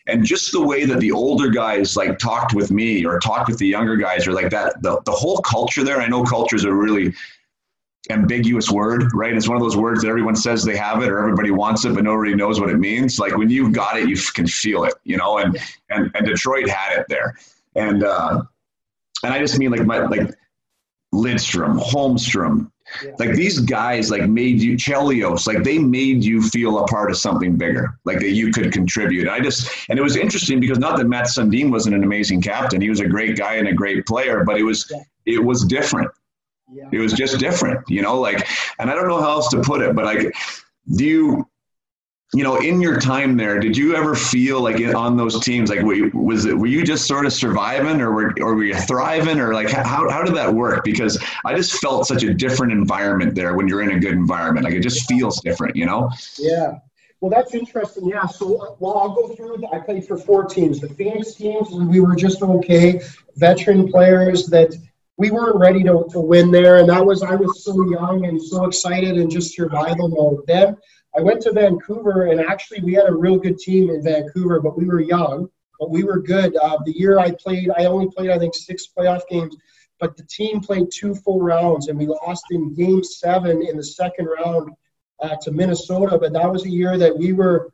and just the way that the older guys like talked with me or talked with the younger guys or like that, the, the whole culture there, I know culture is a really ambiguous word, right? It's one of those words that everyone says they have it or everybody wants it, but nobody knows what it means. Like when you've got it, you can feel it, you know, and, and, and Detroit had it there. And, uh, and I just mean like my, like Lidstrom, Holmstrom, yeah. like these guys like made you Chelios, like they made you feel a part of something bigger, like that you could contribute. I just, and it was interesting because not that Mats Sundin wasn't an amazing captain. He was a great guy and a great player, but it was, yeah. it was different yeah. It was just different, you know, like, and I don't know how else to put it, but like, do you, you know, in your time there, did you ever feel like on those teams, like, were was it, were you just sort of surviving or were, or were you thriving or like, how, how did that work? Because I just felt such a different environment there when you're in a good environment. Like it just feels different, you know? Yeah. Well, that's interesting. Yeah. So, uh, well, I'll go through. I played for four teams. The Phoenix teams, we were just okay. Veteran players that we weren't ready to, to win there. And that was, I was so young and so excited and just survival mode. Then I went to Vancouver and actually we had a real good team in Vancouver, but we were young, but we were good. Uh, the year I played, I only played, I think, six playoff games, but the team played two full rounds and we lost in game seven in the second round uh, to Minnesota. But that was a year that we were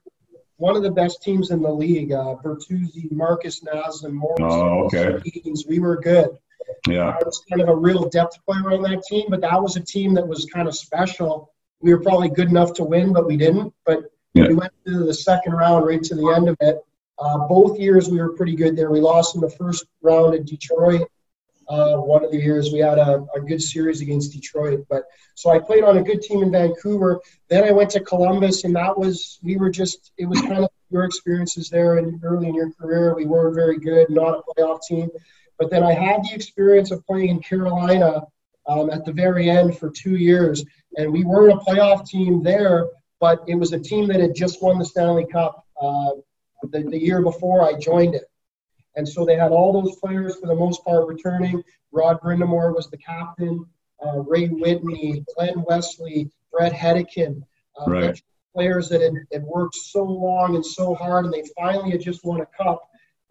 one of the best teams in the league. Uh, Bertuzzi, Markus Naslund, Morris. Oh, okay. We were good. Yeah. I was kind of a real depth player on that team, but that was a team that was kind of special. We were probably good enough to win, but we didn't. But yeah. we went to the second round right to the end of it. Uh, both years we were pretty good there. We lost in the first round at Detroit. Uh, one of the years we had a, a, good series against Detroit. But so I played on a good team in Vancouver. Then I went to Columbus, and that was we were just it was kind of your experiences there and early in your career. We weren't very good, not a playoff team. But then I had the experience of playing in Carolina um, at the very end for two years, and we weren't a playoff team there, but it was a team that had just won the Stanley Cup uh, the, the year before I joined it. And so they had all those players for the most part returning. Rod Brind'Amour was the captain. uh, Ray Whitney, Glen Wesley, Bret Hedican, uh, right. players that had, had worked so long and so hard, and they finally had just won a cup.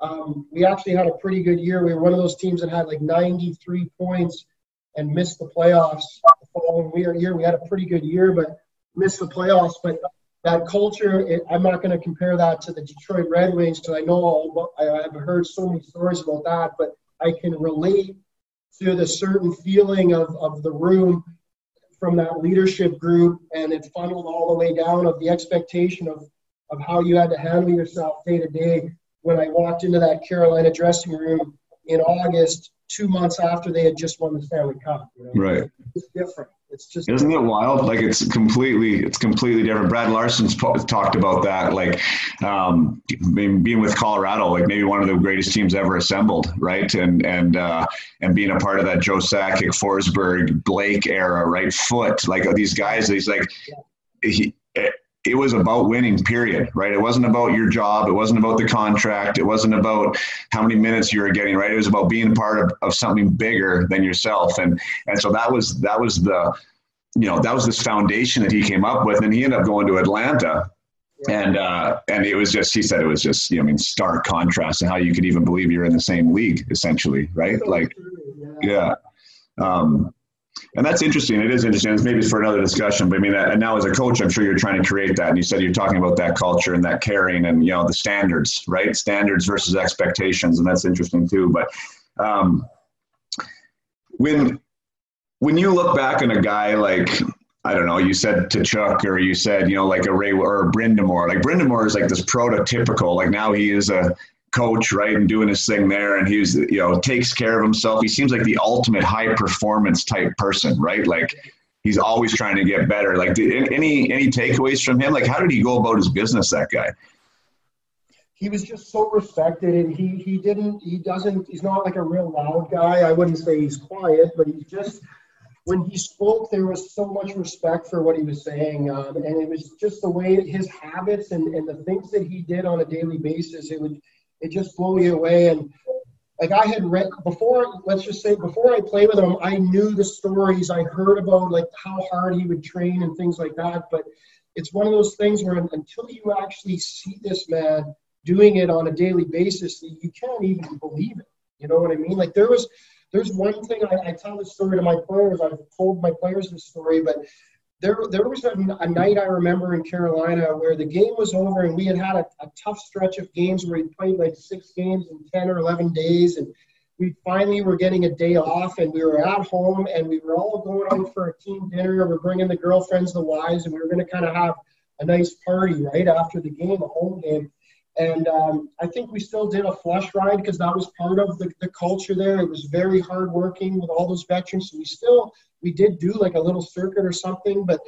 Um, we actually had a pretty good year. We were one of those teams that had like 93 points and missed the playoffs the following year. We had a pretty good year, but missed the playoffs. But that culture, it, I'm not going to compare that to the Detroit Red Wings because I know I, I've heard so many stories about that, but I can relate to the certain feeling of, of the room from that leadership group and it funneled all the way down of the expectation of, of how you had to handle yourself day to day when I walked into that Carolina dressing room in August, two months after they had just won the Stanley Cup. You know? Right. It's different. It's just isn't it wild? Like it's completely, it's completely different. Brad Larsen's talked about that, like um, being with Colorado, like maybe one of the greatest teams ever assembled, right? And and uh, and being a part of that Joe Sakic, Forsberg, Blake era, right? Foote, like these guys. He's like, he, it was about winning period right? It wasn't about your job. It wasn't about the contract. It wasn't about how many minutes you were getting right? It was about being part of, of something bigger than yourself. And and so that was that was the you know that was this foundation that he came up with. And he ended up going to atlanta. And uh, and it was just he said it was just you know I mean stark contrast and how you could even believe you're in the same league essentially right? Like yeah. Um, and that's interesting. It is interesting. It's maybe for another discussion, but I mean, and now as a coach, I'm sure you're trying to create that. And you said you're talking about that culture and that caring and you know the standards, right? Standards versus expectations, and that's interesting too. But um, when when you look back on a guy like I don't know, you said to Chuck or you said, you know, like a Ray or a Brind'Amour. Like Brind'Amour is like this prototypical, like now he is a coach, right, and doing his thing there, and he's you know takes care of himself. He seems like the ultimate high performance type person, right? Like he's always trying to get better. Like did, any any takeaways from him? Like how did he go about his business? That guy. He was just so respected, and he he didn't he doesn't he's not like a real loud guy. I wouldn't say he's quiet, but he's just when he spoke, there was so much respect for what he was saying, um, and it was just the way his habits and, and the things that he did on a daily basis. It would it just blew me away. And like I had read before, let's just say before I played with him, I knew the stories. I heard about like how hard he would train and things like that. But it's one of those things where until you actually see this man doing it on a daily basis, you can't even believe it. You know what I mean? Like there was, there's one thing I, I tell this story to my players. I've told my players this story, but there, there was a, a, night I remember in Carolina where the game was over and we had had a, a tough stretch of games where we played like six games in 10 or 11 days. And we finally were getting a day off and we were at home and we were all going out for a team dinner. We're bringing the girlfriends, the wives, and we were going to kind of have a nice party right after the game, a home game. And um, I think we still did a flush ride because that was part of the, the culture there. It was very hard working with all those veterans. So we still we did do like a little circuit or something, but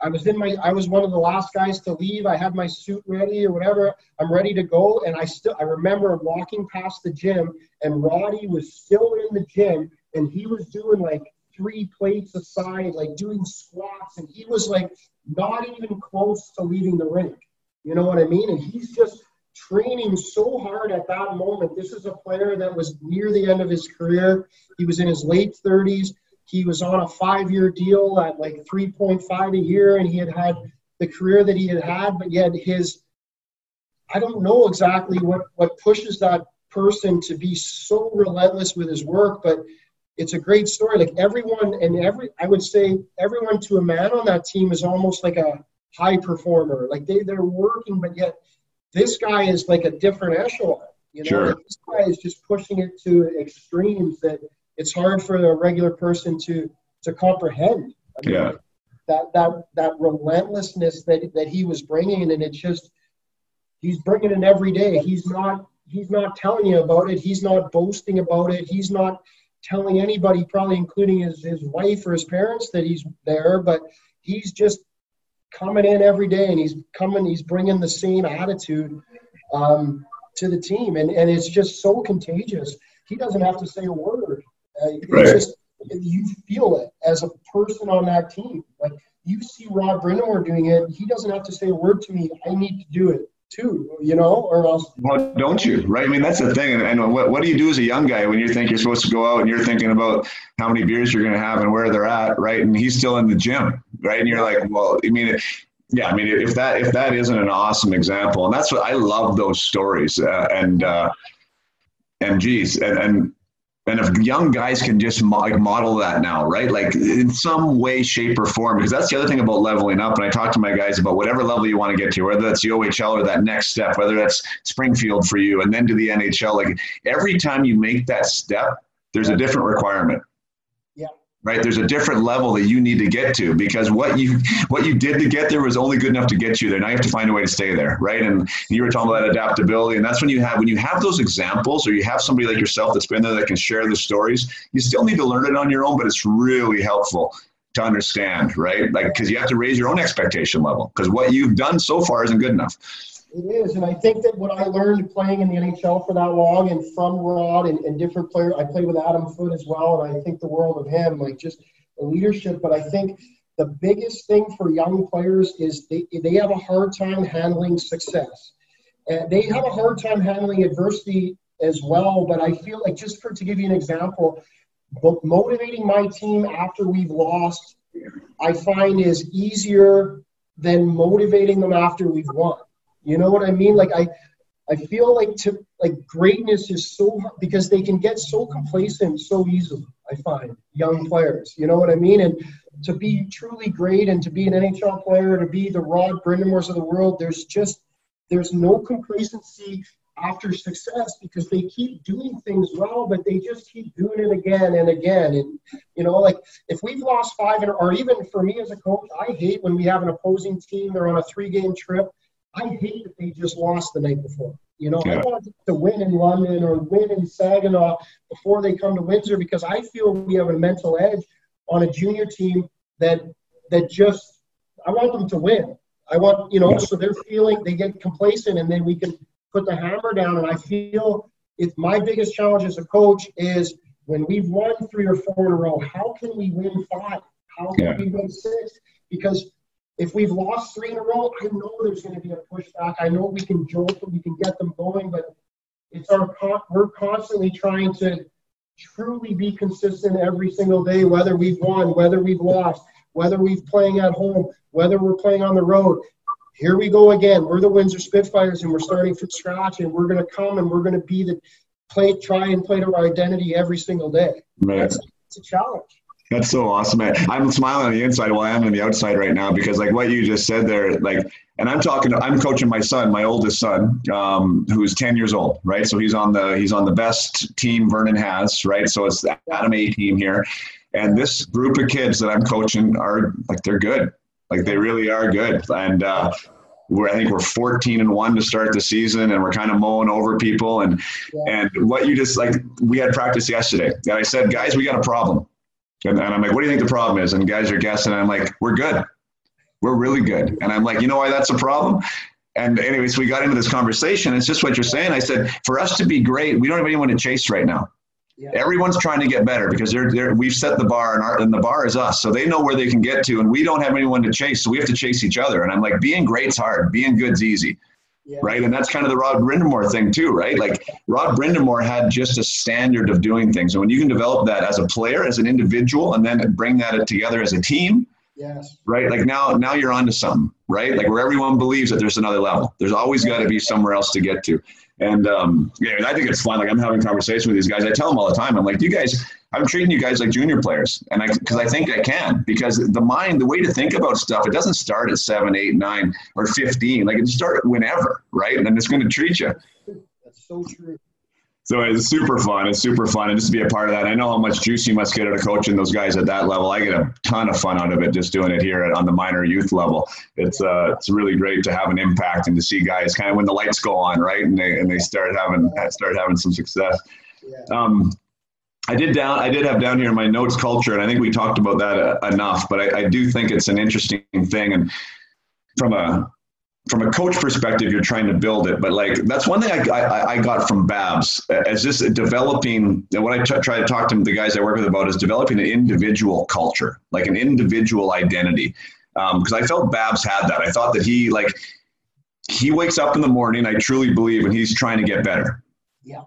I was in my I was one of the last guys to leave. I had my suit ready or whatever. I'm ready to go. And I still I remember walking past the gym and Roddy was still in the gym and he was doing like three plates aside, like doing squats, and he was like not even close to leaving the rink. You know what I mean? And he's just training so hard at that moment. This is a player that was near the end of his career. He was in his late 30s. He was on a five-year deal at like 3.5 a year, and he had had the career that he had had, but yet his I don't know exactly what what pushes that person to be so relentless with his work, but it's a great story. Like everyone and every I would say everyone to a man on that team is almost like a high performer. Like they, they're working, but yet this guy is like a different echelon. You know, sure. this guy is just pushing it to extremes that it's hard for a regular person to to comprehend. I mean, yeah. That that that relentlessness that that he was bringing, and it's just he's bringing it every day. He's not he's not telling you about it. He's not boasting about it. He's not telling anybody, probably including his his wife or his parents, that he's there. But he's just coming in every day, and he's coming. He's bringing the same attitude um, to the team, and and it's just so contagious. He doesn't have to say a word. Uh, right. just you feel it as a person on that team. Like you see Rod Brind'Amour doing it, he doesn't have to say a word to me. I need to do it too, you know, or else. Well, don't you? Right? I mean, that's the thing. And, and what, what do you do as a young guy when you think you're supposed to go out and you're thinking about how many beers you're going to have and where they're at, right? And he's still in the gym, right? And you're like, well, I mean, yeah, I mean, if that if that isn't an awesome example, and that's what I love those stories, uh, and uh, and geez, and, and and if young guys can just mo- like model that now, right? Like in some way, shape, or form, because that's the other thing about leveling up. And I talk to my guys about whatever level you want to get to, whether that's the OHL or that next step, whether that's Springfield for you, and then to the NHL. Like every time you make that step, there's a different requirement right? There's a different level that you need to get to because what you what you did to get there was only good enough to get you there. Now you have to find a way to stay there right? And you were talking about adaptability and that's when you have when you have those examples or you have somebody like yourself that's been there that can share the stories you still need to learn it on your own but it's really helpful to understand right? Like because you have to raise your own expectation level because what you've done so far isn't good enough it is, and I think that what I learned playing in the NHL for that long, and from Rod and, and different players, I played with Adam Foote as well, and I think the world of him, like just the leadership. But I think the biggest thing for young players is they they have a hard time handling success, and they have a hard time handling adversity as well. But I feel like just for to give you an example, motivating my team after we've lost, I find is easier than motivating them after we've won you know what I mean? Like I, I feel like to like greatness is so because they can get so complacent so easily. I find young players. You know what I mean? And to be truly great and to be an NHL player, to be the Rod Brind'Amours of the world, there's just there's no complacency after success because they keep doing things well, but they just keep doing it again and again. And you know, like if we've lost five, or even for me as a coach, I hate when we have an opposing team. They're on a three-game trip I hate that they just lost the night before. You know, yeah. I want to win in London or win in Saginaw before they come to Windsor because I feel we have a mental edge on a junior team that that just I want them to win. I want you know, so they're feeling they get complacent and then we can put the hammer down. And I feel it's my biggest challenge as a coach is when we've won three or four in a row, how can we win five? How can yeah. we win six? Because if we've lost three in a row, I know there's going to be a pushback. I know we can jolt them, we can get them going, but it's our we're constantly trying to truly be consistent every single day, whether we've won, whether we've lost, whether we're playing at home, whether we're playing on the road. Here we go again. We're the Windsor Spitfires, and we're starting from scratch, and we're going to come and we're going to be the play, try and play to our identity every single day. Man. That's, that's a challenge. That's so awesome. Man. I'm smiling on the inside while I am on the outside right now because like what you just said there, like, and I'm talking, I'm coaching my son, my oldest son, um, who's 10 years old, right? So he's on the, he's on the best team Vernon has, right? So it's the Atom A team here. And this group of kids that I'm coaching are like, they're good. Like they really are good. And, uh, we're, I think we're 14 and one to start the season, and we're kind of mowing over people. And yeah. and what you just like, we had practice yesterday, and I said, guys, we got a problem. And, and I'm like, what do you think the problem is? And guys are guessing. And I'm like, we're good. We're really good. And I'm like, you know why that's a problem? And anyways, we got into this conversation. It's just what you're saying. I said, for us to be great, we don't have anyone to chase right now. Yeah. Everyone's trying to get better because they're, they're we've set the bar and, our, and the bar is us. So they know where they can get to, and we don't have anyone to chase. So we have to chase each other. And I'm like, being great's hard. Being good's easy. Yeah. Right. And that's kind of the Rod Brind'Amour thing too, right? Like Rod Brind'Amour had just a standard of doing things. And when you can develop that as a player, as an individual, and then bring that together as a team, yes. right? Like now now you're onto something, right? Like where everyone believes that there's another level. There's always got to be somewhere else to get to. And um, yeah, I think it's fun. Like I'm having conversation with these guys. I tell them all the time. I'm like, you guys, I'm treating you guys like junior players, and I because I think I can because the mind, the way to think about stuff, it doesn't start at seven, eight, nine, or fifteen. Like it start whenever, right? And it's going to treat you. That's so true. So it's super fun. It's super fun, and just to be a part of that. I know how much juice you must get out of coaching those guys at that level. I get a ton of fun out of it just doing it here on the minor youth level. It's uh, it's really great to have an impact and to see guys kind of when the lights go on, right, and they and they start having start having some success. Um, I did down. I did have down here in my notes culture, and I think we talked about that uh, enough. But I, I do think it's an interesting thing, and from a from a coach perspective, you're trying to build it. But like that's one thing I, I, I got from Babs as this developing. What I t- try to talk to the guys I work with about is developing an individual culture, like an individual identity. Because um, I felt Babs had that. I thought that he like he wakes up in the morning, I truly believe, and he's trying to get better. Yeah.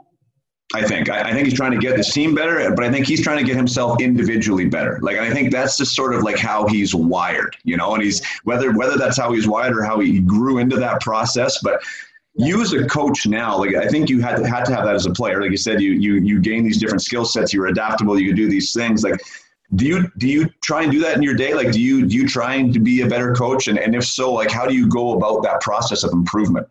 I think. I, I, think he's trying to get this team better, but I think he's trying to get himself individually better. Like I think that's just sort of like how he's wired, you know. And he's whether whether that's how he's wired or how he grew into that process. But you as a coach now, like I think you had to, had to have that as a player. Like you said, you you you gain these different skill sets. You're adaptable. You can do these things. Like do you do you try and do that in your day like do you do you trying to be a better coach and, and if so like how do you go about that process of improvement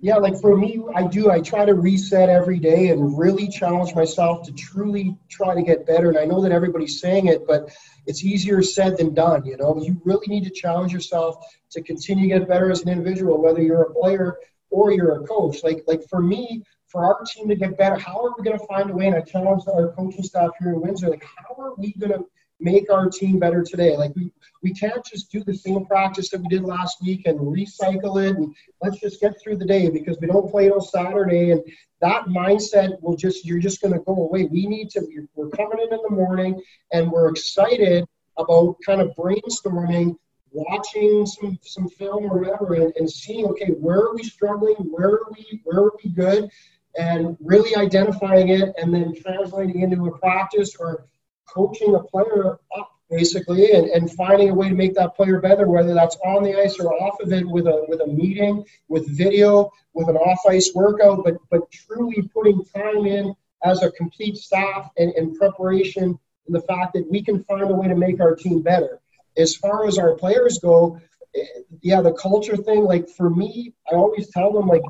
yeah like for me i do. I try to reset every day and really challenge myself to truly try to get better. And i know that everybody's saying it but it's easier said than done you know? You really need to challenge yourself to continue to get better as an individual whether you're a player or you're a coach. Like like for me for our team to get better, how are we going to find a way? And I challenge our coaching staff here in Windsor, like, how are we going to make our team better today? Like, we, we can't just do the same practice that we did last week and recycle it and let's just get through the day because we don't play on Saturday. And that mindset will just, you're just going to go away. We need to, we're coming in in the morning and we're excited about kind of brainstorming watching some some film or whatever and, and seeing okay where are we struggling where are we where are we good and really identifying it and then translating into a practice or coaching a player up basically and, and finding a way to make that player better whether that's on the ice or off of it with a with a meeting with video with an off ice workout but but truly putting time in as a complete staff and, and preparation and the fact that we can find a way to make our team better as far as our players go eh, yeah the culture thing like for me i always tell them like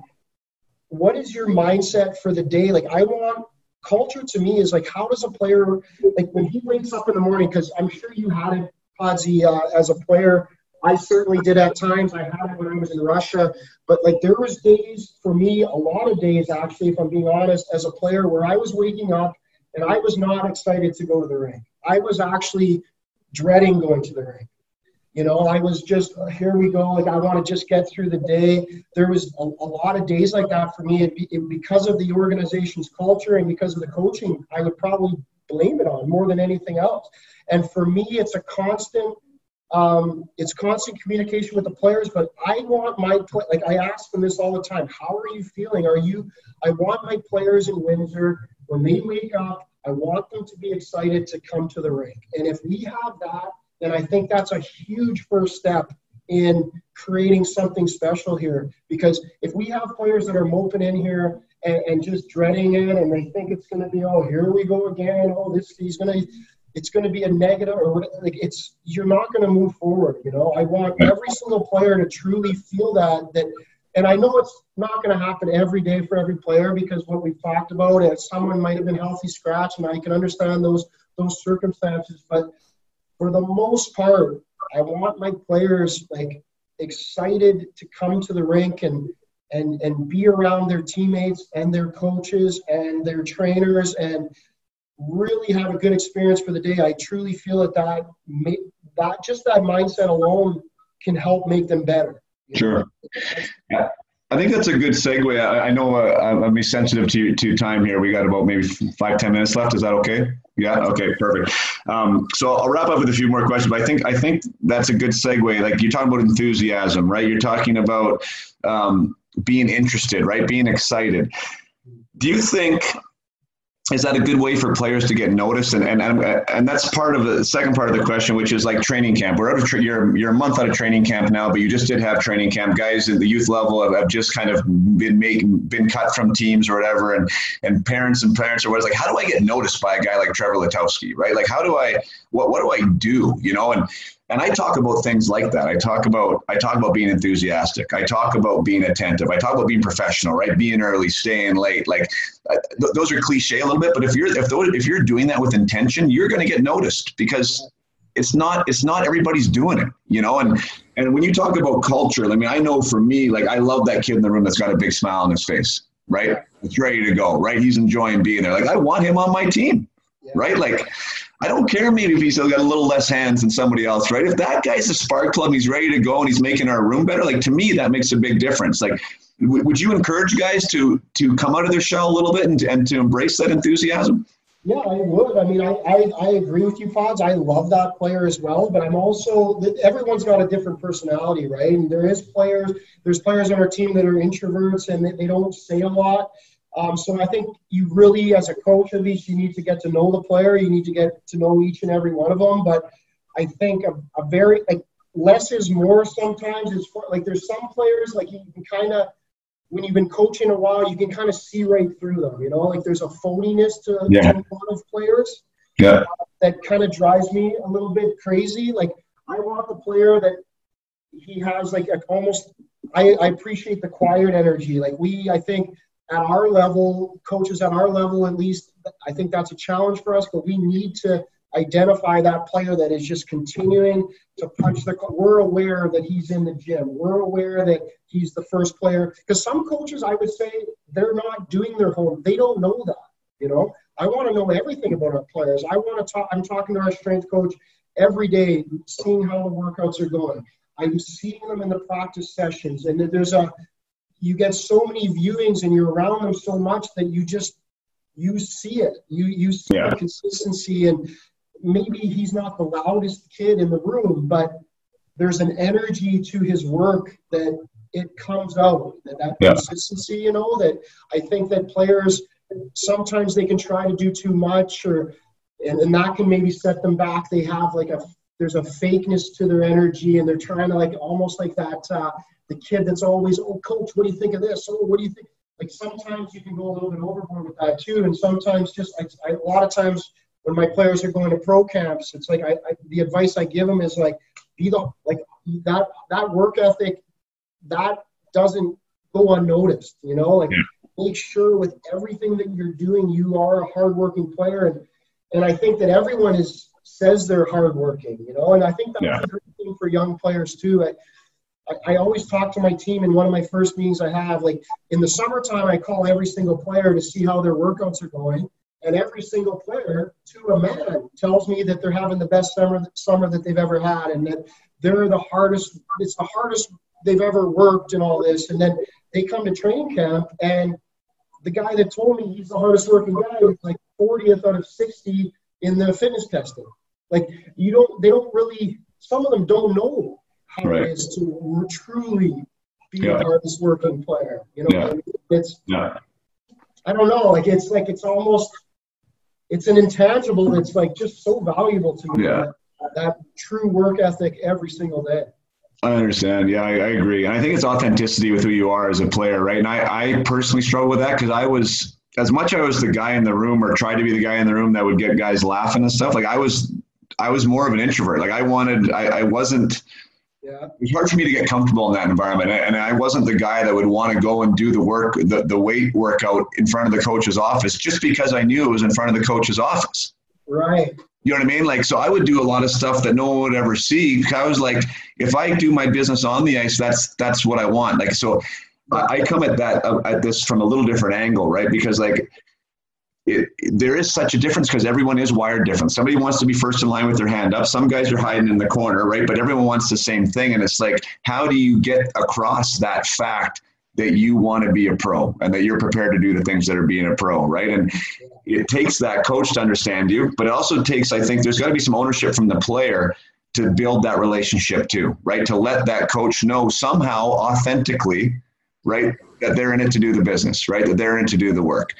what is your mindset for the day? Like, I want culture to me is like, how does a player, like, when he wakes up in the morning, because I'm sure you had it, Podsy, uh, as a player. I certainly did at times. I had it when I was in Russia, but like there was days for me, a lot of days actually, if I'm being honest, as a player, where I was waking up and I was not excited to go to the ring. I was actually dreading going to the rink. You know, I was just uh, here we go. Like I want to just get through the day. There was a, a lot of days like that for me, it, it, because of the organization's culture and because of the coaching. I would probably blame it on more than anything else. And for me, it's a constant. Um, it's constant communication with the players, but I want my play. Like I ask them this all the time. How are you feeling? Are you? I want my players in Windsor when they wake up. I want them to be excited to come to the rink. And if we have that and I think that's a huge first step in creating something special here. Because if we have players that are moping in here and, and just dreading it and they think it's going to be, oh, here we go again. Oh, this he's going to, it's going to be a negative or like it's, you're not going to move forward. You know, I want every single player to truly feel that, that, and I know it's not going to happen every day for every player because what we've talked about is someone might have been healthy scratch and I can understand those, those circumstances, but for the most part, I want my players like excited to come to the rink and and and be around their teammates and their coaches and their trainers and really have a good experience for the day. I truly feel that that that just that mindset alone can help make them better. Sure. I think that's a good segue. I, I know uh, I'm be sensitive to to time here. We got about maybe five ten minutes left. Is that okay? Yeah. Okay. Perfect. Um, so I'll wrap up with a few more questions. But I think I think that's a good segue. Like you're talking about enthusiasm, right? You're talking about um, being interested, right? Being excited. Do you think is that a good way for players to get noticed? And and and that's part of the second part of the question, which is like training camp. We're out of tra- you're you're a month out of training camp now, but you just did have training camp. Guys at the youth level have, have just kind of been making been cut from teams or whatever, and and parents and parents are always like, how do I get noticed by a guy like Trevor Letowski, right? Like, how do I what what do I do, you know? And and I talk about things like that. I talk about I talk about being enthusiastic. I talk about being attentive. I talk about being professional, right? Being early, staying late. Like uh, th- those are cliche a little bit, but if you're if those, if you're doing that with intention, you're going to get noticed because it's not it's not everybody's doing it, you know. And and when you talk about culture, I mean, I know for me, like I love that kid in the room that's got a big smile on his face, right? It's ready to go, right? He's enjoying being there. Like I want him on my team, right? Like I don't care maybe if he's got a little less hands than somebody else, right? If that guy's a spark plug, he's ready to go and he's making our room better, like to me, that makes a big difference. Like, w- would you encourage guys to to come out of their shell a little bit and, and to embrace that enthusiasm? Yeah, I would. I mean, I, I, I agree with you, Pods. I love that player as well, but I'm also everyone's got a different personality, right? And there is players, there's players on our team that are introverts and they, they don't say a lot. Um, so I think you really, as a coach at least, you need to get to know the player. You need to get to know each and every one of them. But I think a, a very like less is more sometimes. It's like there's some players like you can kind of when you've been coaching a while, you can kind of see right through them. You know, like there's a phoniness to, yeah. to a lot of players. Yeah. Uh, that kind of drives me a little bit crazy. Like I want the player that he has like a, almost. I, I appreciate the quiet energy. Like we, I think at our level, coaches at our level at least, I think that's a challenge for us. But we need to identify that player that is just continuing to punch the. We're aware that he's in the gym. We're aware that he's the first player. Because some coaches, I would say, they're not doing their homework. They don't know that. You know, I want to know everything about our players. I want to talk. I'm talking to our strength coach every day, seeing how the workouts are going. I'm seeing them in the practice sessions, and there's a. You get so many viewings, and you're around them so much that you just you see it. You you see yeah. the consistency and maybe he's not the loudest kid in the room, but there's an energy to his work that it comes out. That, that yeah. consistency, you know, that I think that players sometimes they can try to do too much or and, and that can maybe set them back. They have like a there's a fakeness to their energy and they're trying to like almost like that uh, the kid that's always oh coach what do you think of this oh what do you think like sometimes you can go a little bit overboard with that too and sometimes just like I, a lot of times when my players are going to pro camps, it's like I, I, the advice I give them is like be the like that that work ethic that doesn't go unnoticed. You know, like yeah. make sure with everything that you're doing, you are a hardworking player, and and I think that everyone is says they're hardworking. You know, and I think that's yeah. a great thing for young players too. I, I, I always talk to my team in one of my first meetings I have. Like in the summertime, I call every single player to see how their workouts are going and every single player to a man tells me that they're having the best summer summer that they've ever had and that they're the hardest it's the hardest they've ever worked and all this and then they come to training camp and the guy that told me he's the hardest working guy is like 40th out of 60 in the fitness testing like you don't they don't really some of them don't know how right. it is to truly be yeah. the hardest working player you know yeah. I mean? it's yeah. I don't know like it's like it's almost it's an intangible that's like just so valuable to me. Yeah. That, that true work ethic every single day. I understand. Yeah, I, I, agree. And I think it's authenticity with who you are as a player, right? And I, I personally struggle with that because I was, as much I was the guy in the room or tried to be the guy in the room that would get guys laughing and stuff, like I was, I was more of an introvert. Like I wanted, I, I wasn't, yeah. It was hard for me to get comfortable in that environment. And I wasn't the guy that would want to go and do the work, the, the weight workout in front of the coach's office just because I knew it was in front of the coach's office. Right. You know what I mean? Like, so I would do a lot of stuff that no one would ever see. I was like, if I do my business on the ice, that's, that's what I want. Like, so I come at that, at this from a little different angle, right? Because like, it, there is such a difference because everyone is wired different. Somebody wants to be first in line with their hand up. Some guys are hiding in the corner, right? But everyone wants the same thing. And it's like, how do you get across that fact that you want to be a pro and that you're prepared to do the things that are being a pro, right? And it takes that coach to understand you, but it also takes, I think, there's got to be some ownership from the player to build that relationship too, right? To let that coach know somehow authentically, right, that they're in it to do the business, right? That they're in it to do the work.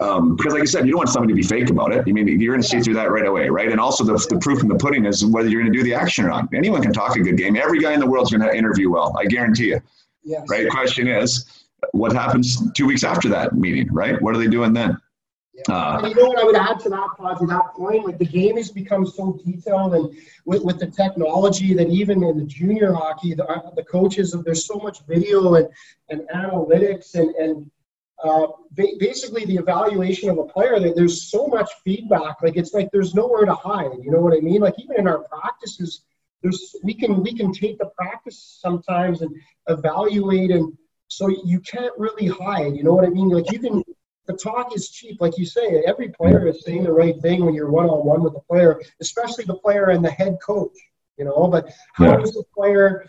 Um, because, like I said, you don't want somebody to be fake about it. I mean, you're going to see through that right away, right? And also, the, the proof in the pudding is whether you're going to do the action or not. Anyone can talk a good game. Every guy in the world is going to interview well. I guarantee you. Yes. Right. Question is, what happens two weeks after that meeting? Right. What are they doing then? Yeah. Uh, and you know what I would add to that, Pod, to that point? Like the game has become so detailed, and with, with the technology that even in the junior hockey, the, the coaches, there's so much video and, and analytics and, and uh, basically the evaluation of a player there's so much feedback like it's like there's nowhere to hide you know what i mean? Like even in our practices there's we can we can take the practice sometimes and evaluate and so you can't really hide you know what i mean? Like you can the talk is cheap like you say every player is saying the right thing when you're one-on-one with the player especially the player and the head coach you know? But how yeah. does the player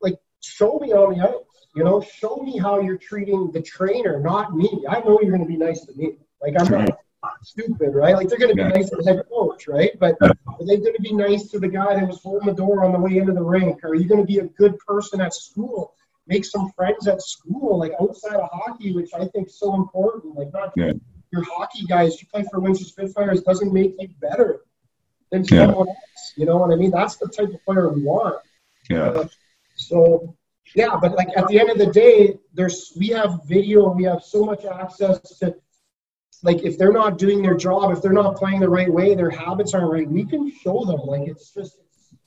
like show me on the you know, show me how you're treating the trainer, not me. I know you're going to be nice to me. Like I'm not. stupid, right? Like they're going to be yeah. nice to the head coach, right? But are they going to be nice to the guy that was holding the door on the way into the rink? Are you going to be a good person at school? Make some friends at school, like outside of hockey, which I think is so important. Like not yeah. your hockey guys, you play for Windsor Spitfires doesn't make you better than someone else. You know what I mean? That's the type of player we want. Yeah. Uh, so yeah, but like at the end of the day, there's we have video, we have so much access to like if they're not doing their job, if they're not playing the right way, their habits aren't right, we can show them. Like it's just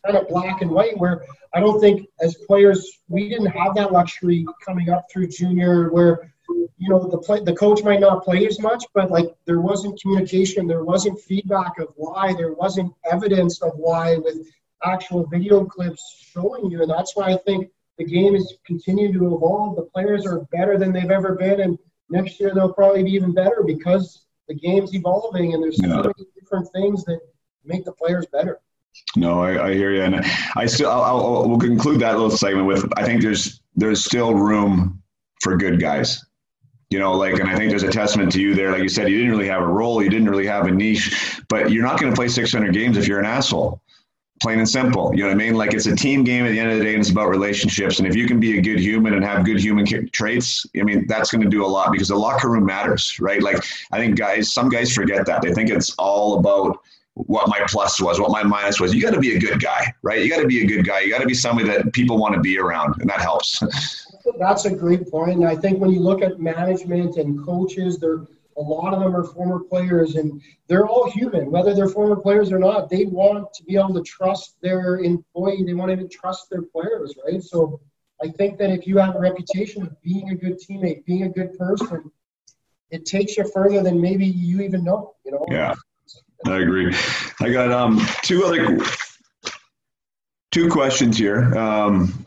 kind of black and white where I don't think as players we didn't have that luxury coming up through junior where you know the play, the coach might not play as much, but like there wasn't communication, there wasn't feedback of why, there wasn't evidence of why with actual video clips showing you, and that's why I think the game is continuing to evolve. The players are better than they've ever been, and next year they'll probably be even better because the game's evolving and there's so yeah. many different things that make the players better. No, I, I hear you, and I still I'll, I'll, we'll conclude that little segment with I think there's there's still room for good guys. You know, like, and I think there's a testament to you there. Like you said, you didn't really have a role, you didn't really have a niche, but you're not going to play 600 games if you're an asshole plain and simple. You know what I mean? Like it's a team game at the end of the day, and it's about relationships. And if you can be a good human and have good human traits, I mean, that's going to do a lot because the locker room matters, right? Like I think guys, some guys forget that. They think it's all about what my plus was, what my minus was. You got to be a good guy, right? You got to be a good guy. You got to be somebody that people want to be around, and that helps. That's a great point. And I think when you look at management and coaches, they're a lot of them are former players, and they're all human, whether they're former players or not. They want to be able to trust their employee. They want to trust their players, right? So I think that if you have a reputation of being a good teammate, being a good person, it takes you further than maybe you even know. You know. Yeah, I agree. I got um two other two questions here. Um,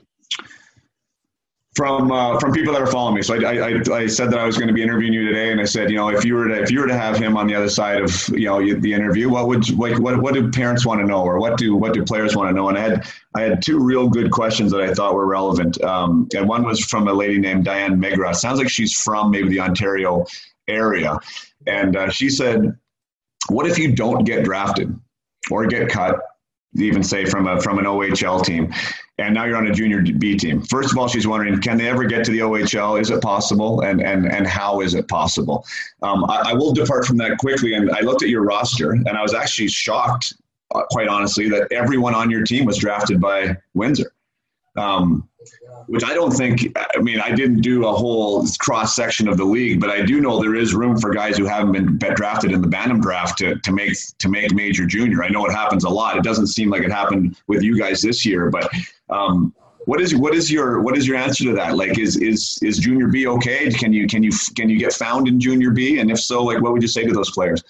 from uh, from people that are following me. So I, I, I said that I was going to be interviewing you today, and I said, you know, if you were to if you were to have him on the other side of you know the interview, what would like what what do parents want to know, or what do what do players want to know? And I had I had two real good questions that I thought were relevant. Um, and one was from a lady named Diane Megra. Sounds like she's from maybe the Ontario area, and uh, she said, "What if you don't get drafted or get cut?" Even say from a from an OHL team and now you're on a junior B team. First of all, she's wondering, can they ever get to the OHL? Is it possible? And and and how is it possible? Um, I, I, will depart from that quickly. And I looked at your roster, and I was actually shocked, uh, quite honestly, that everyone on your team was drafted by Windsor. Um, which I don't think. I mean, I didn't do a whole cross section of the league, but I do know there is room for guys who haven't been drafted in the Bantam draft to, to make to make major junior. I know it happens a lot. It doesn't seem like it happened with you guys this year, but um, what is what is your what is your answer to that? Like, is is is junior B okay? Can you can you can you get found in junior B? And if so, like, what would you say to those players?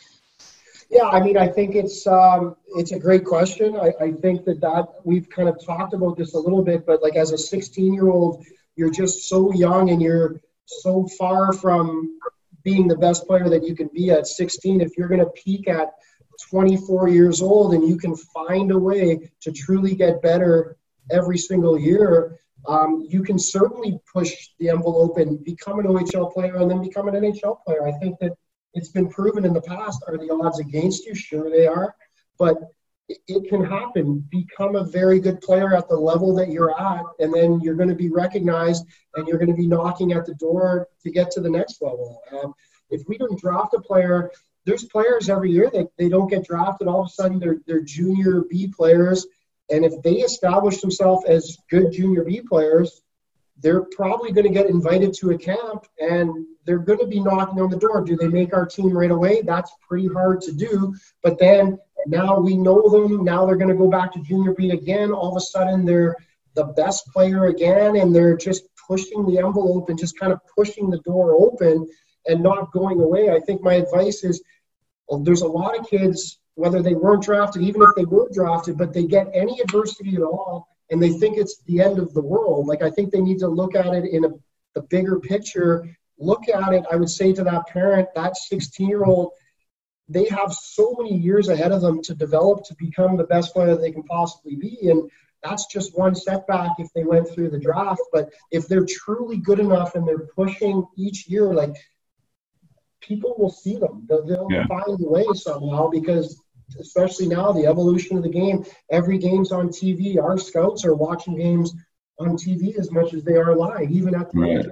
Yeah, I mean, I think it's um, it's a great question. I, I think that that we've kind of talked about this a little bit, but like as a 16 year old, you're just so young and you're so far from being the best player that you can be at 16. If you're going to peak at 24 years old and you can find a way to truly get better every single year, um, you can certainly push the envelope and become an OHL player and then become an NHL player. I think that it's been proven in the past. Are the odds against you? Sure, they are. But it can happen. Become a very good player at the level that you're at, and then you're going to be recognized and you're going to be knocking at the door to get to the next level. Um, if we don't draft a player, there's players every year that they don't get drafted. All of a sudden, they're, they're junior B players. And if they establish themselves as good junior B players, they're probably going to get invited to a camp and they're going to be knocking on the door. Do they make our team right away? That's pretty hard to do. But then now we know them. Now they're going to go back to junior B again. All of a sudden, they're the best player again, and they're just pushing the envelope and just kind of pushing the door open and not going away. I think my advice is well, there's a lot of kids, whether they weren't drafted, even if they were drafted, but they get any adversity at all and they think it's the end of the world. Like I think they need to look at it in a, the bigger picture. Look at it. I would say to that parent, that 16 year old, they have so many years ahead of them to develop to become the best player they can possibly be. And that's just one setback if they went through the draft. But if they're truly good enough and they're pushing each year, like people will see them. They'll, they'll yeah. find a way somehow because, especially now, the evolution of the game. Every game's on TV. Our scouts are watching games on TV as much as they are live, even at the. Right.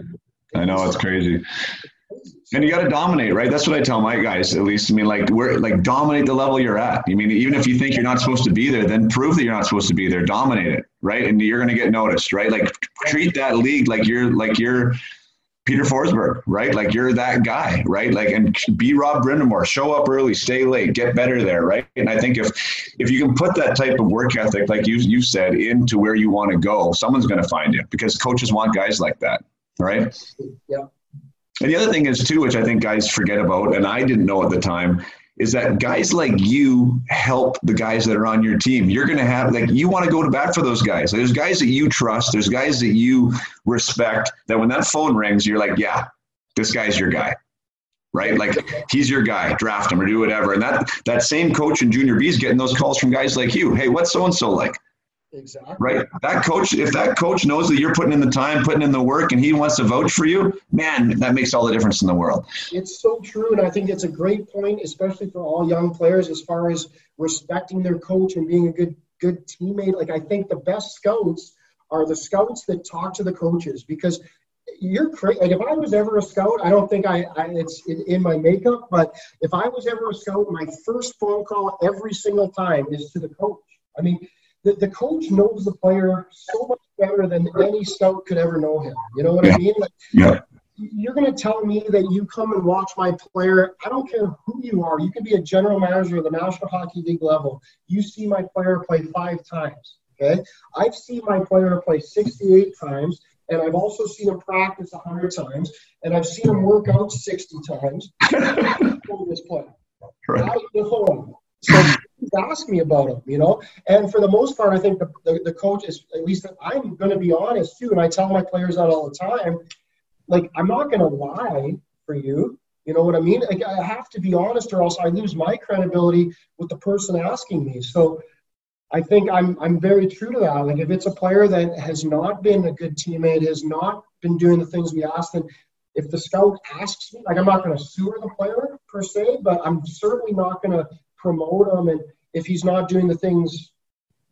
I know it's crazy. And you got to dominate, right? That's what I tell my guys, at least. I mean, like, we're like dominate the level you're at. I mean, even if you think you're not supposed to be there, then prove that you're not supposed to be there. Dominate it, right? And you're going to get noticed, right? Like, treat that league like you're like you're Peter Forsberg, right? Like you're that guy, right? Like and be Rod Brind'Amour, show up early, stay late, get better there, right? And I think if if you can put that type of work ethic, like you you said, into where you want to go, someone's going to find you because coaches want guys like that, right? Yeah. And the other thing is too, which I think guys forget about, and I didn't know at the time, is that guys like you help the guys that are on your team. You're going to have, like, you want to go to bat for those guys. There's guys that you trust, there's guys that you respect, that when that phone rings, you're like, yeah, this guy's your guy. Right? Like he's your guy, draft him or do whatever. And that that same coach in junior B is getting those calls from guys like you. Hey, what's so and so like? Exactly. Right. That coach, if that coach knows that you're putting in the time, putting in the work, and he wants to vote for you, man, that makes all the difference in the world. It's so true. And I think it's a great point, especially for all young players, as far as respecting their coach and being a good, good teammate. Like, I think the best scouts are the scouts that talk to the coaches because you're crazy. Like, if I was ever a scout, I don't think I, I it's in, in my makeup, but if I was ever a scout, my first phone call every single time is to the coach. I mean, the, the coach knows the player so much better than any scout could ever know him. You know what yeah. I mean? Like, yeah. You're going to tell me that you come and watch my player. I don't care who you are. You can be a general manager of the National Hockey League level. You see my player play five times. Okay. I've seen my player play 68 times, and I've also seen him practice 100 times, and I've seen him work out 60 times. this play. Right. I know So ask me about him, you know. And for the most part, I think the, the, the coach is at least I'm going to be honest too, and I tell my players that all the time. Like I'm not going to lie for you. You know what I mean? Like, I have to be honest, or else I lose my credibility with the person asking me. So I think I'm I'm very true to that. Like if it's a player that has not been a good teammate, has not been doing the things we asked, then if the scout asks me, like I'm not going to sue the player per se, but I'm certainly not going to promote him. And if he's not doing the things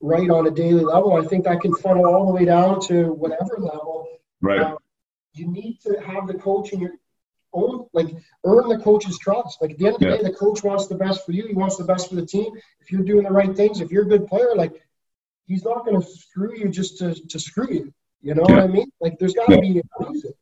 right on a daily level, I think that can funnel all the way down to whatever level. Right. Uh, you need to have the coach in your own, like earn the coach's trust. Like at the end of the yeah. day, the coach wants the best for you. He wants the best for the team. If you're doing the right things, if you're a good player, like he's not going to screw you just to, to screw you. You know yeah. what I mean? Like there's got to yeah. be a reason.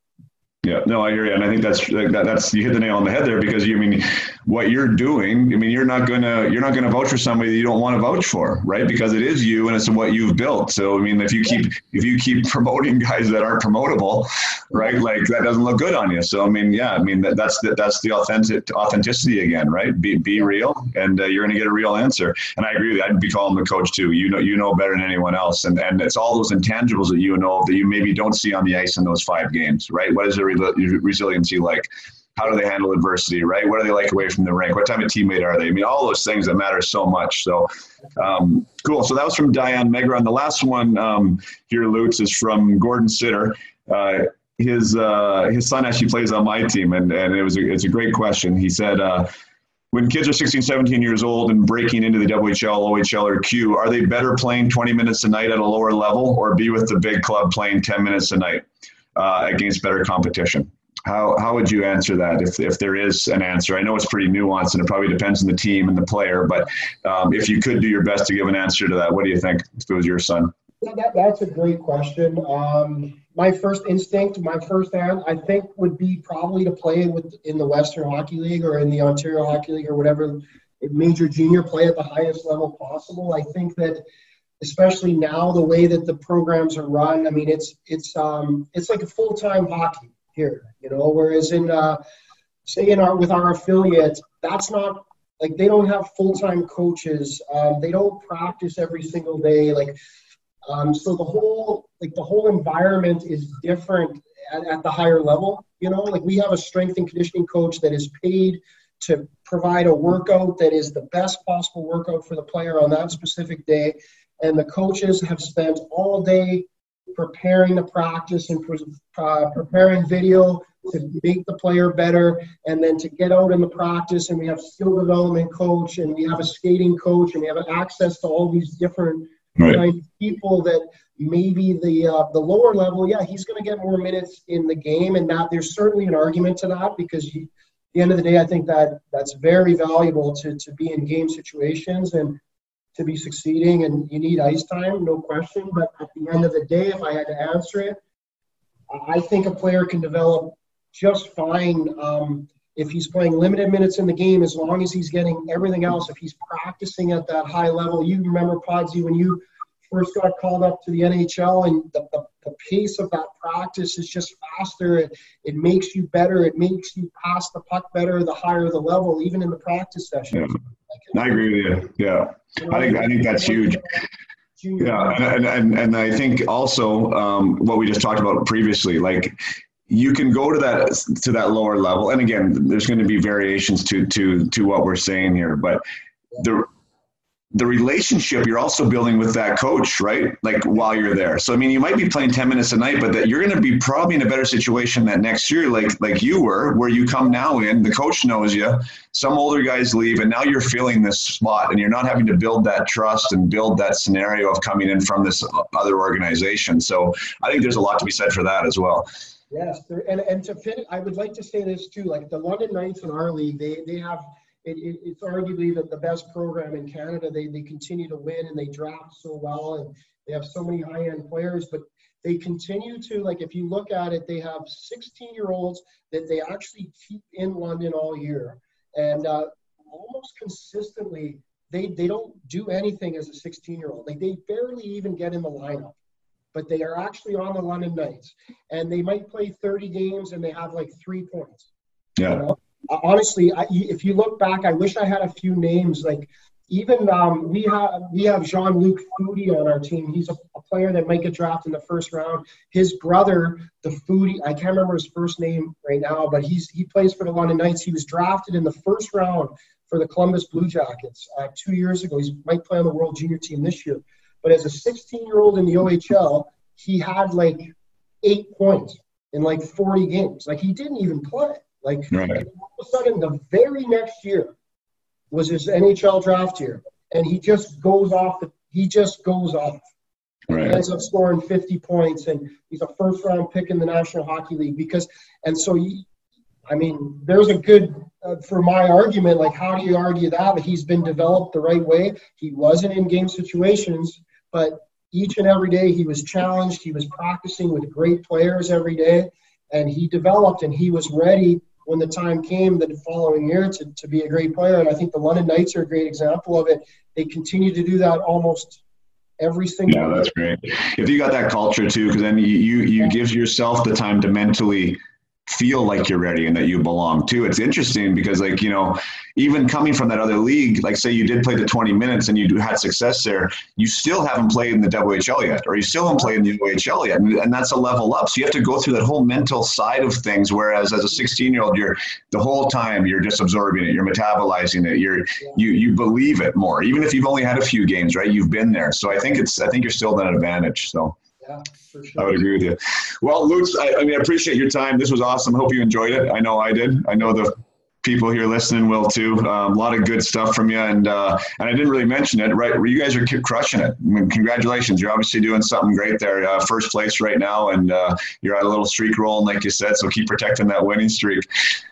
Yeah, no, I hear you, and I think that's like that, that's you hit the nail on the head there because you I mean what you're doing. I mean you're not gonna you're not gonna vouch for somebody that you don't want to vouch for, right? Because it is you and it's what you've built. So I mean if you keep if you keep promoting guys that aren't promotable, right? Like that doesn't look good on you. So I mean yeah, I mean that, that's the, that's the authentic authenticity again, right? Be be real, and uh, you're gonna get a real answer. And I agree with that. I'd be calling the coach too. You know you know better than anyone else, and and it's all those intangibles that you know that you maybe don't see on the ice in those five games, right? What is it? Resiliency like? How do they handle adversity, right? What are they like away from the rink? What type of teammate are they? I mean, all those things that matter so much. So, um, cool. So that was from Diane Megron. The last one um, here, Lutz, is from Gordon Sitter. Uh, his uh, his son actually plays on my team, and, and it was a, it's a great question. He said, uh, when kids are 16, 17 years old and breaking into the WHL, OHL, or Q, are they better playing 20 minutes a night at a lower level or be with the big club playing 10 minutes a night uh, against better competition? How, how would you answer that if, if there is an answer? I know it's pretty nuanced and it probably depends on the team and the player, but um, if you could do your best to give an answer to that, what do you think if it was your son? Yeah, that, that's a great question. Um, my first instinct, my first hand, I think would be probably to play with in the Western Hockey League or in the Ontario Hockey League or whatever major junior play at the highest level possible. I think that especially now the way that the programs are run, I mean it's it's um, it's like a full time hockey here, you know. Whereas in uh, say in our with our affiliates, that's not like they don't have full time coaches. Um, they don't practice every single day. Like um, so, the whole like the whole environment is different at, at the higher level. You know, like we have a strength and conditioning coach that is paid to provide a workout that is the best possible workout for the player on that specific day. And the coaches have spent all day preparing the practice and pre- uh, preparing video to make the player better, and then to get out in the practice. And we have skill development coach, and we have a skating coach, and we have access to all these different right. kind of people that maybe the uh, the lower level, yeah, he's going to get more minutes in the game, and that there's certainly an argument to that because you, at the end of the day, I think that that's very valuable to to be in game situations and to be succeeding, and you need ice time, no question. But at the end of the day, if I had to answer it, I think a player can develop just fine um, if he's playing limited minutes in the game, as long as he's getting everything else. If he's practicing at that high level, you remember Podsy when you first got called up to the NHL, and the, the, the, pace of that practice is just faster. It, it makes you better. It makes you pass the puck better the higher the level, even in the practice session. Yeah. I agree with you. Yeah, I think I think that's huge. Yeah, and, and and I think also um, what we just talked about previously, like you can go to that to that lower level, and again, there's going to be variations to to to what we're saying here, but the the relationship you're also building with that coach, right? Like while you're there. So I mean, you might be playing 10 minutes a night, but that you're going to be probably in a better situation that next year, like like you were, where you come now in, the coach knows you. Some older guys leave, and now you're filling this spot, and you're not having to build that trust and build that scenario of coming in from this other organization. So I think there's a lot to be said for that as well. Yes, and and to fit, I would like to say this too. Like the London Knights in our league, they they have it, it, it's arguably the, the best program in Canada. They, they continue to win and they draft so well and they have so many high end players, but they continue to, like, if you look at it, they have 16 year olds that they actually keep in London all year. And uh, almost consistently, they, they don't do anything as a 16 year old. Like, they barely even get in the lineup but they are actually on the London Knights, and they might play 30 games and they have like three points. Yeah. You know? Honestly, I, if you look back, I wish I had a few names. Like even um, we have we have Jean Luc Foudy on our team. He's a, a, player that might get drafted in the first round. His brother, the Foudy, I can't remember his first name right now, but he's he plays for the London Knights. He was drafted in the first round for the Columbus Blue Jackets uh, two years ago. He might play on the World Junior team this year. But as a 16 year old in the OHL, he had like eight points in like 40 games. Like he didn't even play. Like right. all of a sudden, the very next year was his NHL draft year, and he just goes off. The, he just goes off. Right. He ends up scoring 50 points, and he's a first round pick in the National Hockey League. Because, and so, he, I mean, there's a good uh, for my argument. Like, how do you argue that? He's been developed the right way. He wasn't in game situations, but each and every day he was challenged. He was practicing with great players every day, and he developed and he was ready when the time came the following year to, to be a great player. And I think the London Knights are a great example of it. They continue to do that almost every single. Yeah, that's great. If you got that culture too, because then you you, you yeah. give yourself the time to mentally feel like you're ready and that you belong too. It's interesting because like, you know, even coming from that other league, like say you did play the 20 minutes and you had success there, you still haven't played in the WHL yet, or you still haven't played in the OHL yet. And, and that's a level up. So you have to go through that whole mental side of things. Whereas as a 16 year old, you're the whole time you're just absorbing it, you're metabolizing it, you're, you, you believe it more, even if you've only had a few games, right? You've been there. So I think it's, I think you're still at an advantage. So. Yeah, for sure. I would agree with you. Well, Lutz, I, I mean, I appreciate your time. This was awesome. Hope you enjoyed it. I know I did. I know the people here listening will too. Um, a lot of good stuff from you, and uh, and I didn't really mention it. Right, you guys are crushing it. I mean, congratulations! You're obviously doing something great there. Uh, first place right now, and uh, you're on a little streak rolling, like you said. So keep protecting that winning streak.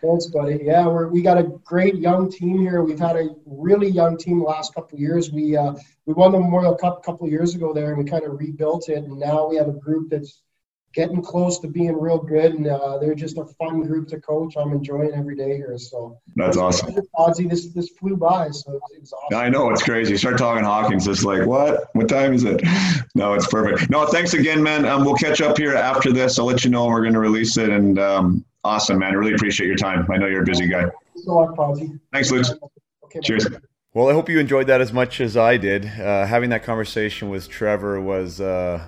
Thanks, buddy. Yeah, we're, we got a great young team here. We've had a really young team the last couple years. We uh, we won the Memorial Cup a couple years ago there, and we kind of rebuilt it. And now we have a group that's getting close to being real good, and uh, they're just a fun group to coach. I'm enjoying every day here. So that's awesome. Ozzy, this this flew by, so it's awesome. I know it's crazy. You start talking Hawkins, it's like what? What time is it? No, it's perfect. No, thanks again, man. Um, we'll catch up here after this. I'll let you know when we're going to release it, and um, awesome, man. I really appreciate your time. I know you're a busy guy. Thanks, Luke. Okay, Cheers. Well, I hope you enjoyed that as much as I did. Uh, having that conversation with Trevor was. Uh,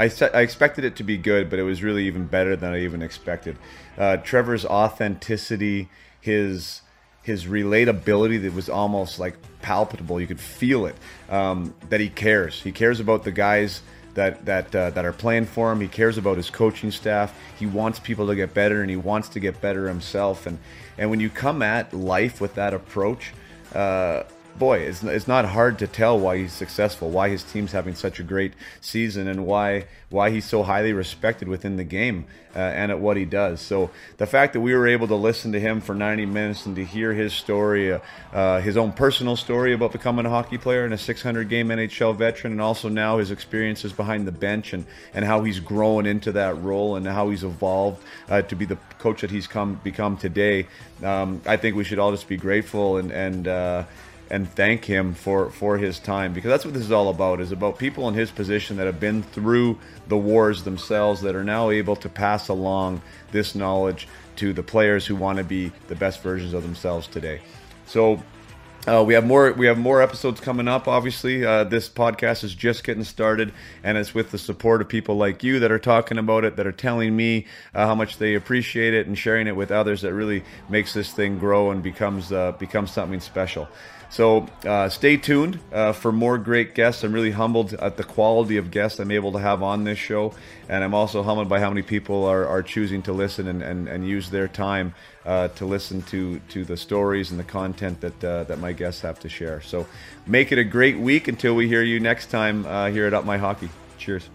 I, I expected it to be good, but it was really even better than I even expected. Uh, Trevor's authenticity, his his relatability that was almost like palpable. You could feel it. Um, that he cares. He cares about the guys that that uh, that are playing for him. He cares about his coaching staff. He wants people to get better, and he wants to get better himself. And and when you come at life with that approach. Uh, boy, it's, it's not hard to tell why he's successful, why his team's having such a great season, and why why he's so highly respected within the game uh, and at what he does. So the fact that we were able to listen to him for 90 minutes and to hear his story, uh, uh, his own personal story about becoming a hockey player and a 600 game NHL veteran, and also now his experiences behind the bench and, and how he's grown into that role and how he's evolved uh, to be the coach that he's come become today. Um, I think we should all just be grateful and and uh, and thank him for for his time because that's what this is all about is about people in his position that have been through the wars themselves that are now able to pass along this knowledge to the players who want to be the best versions of themselves today so uh, we have more. We have more episodes coming up. Obviously, uh, this podcast is just getting started, and it's with the support of people like you that are talking about it, that are telling me uh, how much they appreciate it, and sharing it with others. That really makes this thing grow and becomes uh, becomes something special. So uh, stay tuned uh, for more great guests. I'm really humbled at the quality of guests I'm able to have on this show, and I'm also humbled by how many people are, are choosing to listen and, and, and use their time uh, to listen to, to the stories and the content that uh, that my guests have to share. So make it a great week until we hear you next time uh, here at Up My Hockey. Cheers.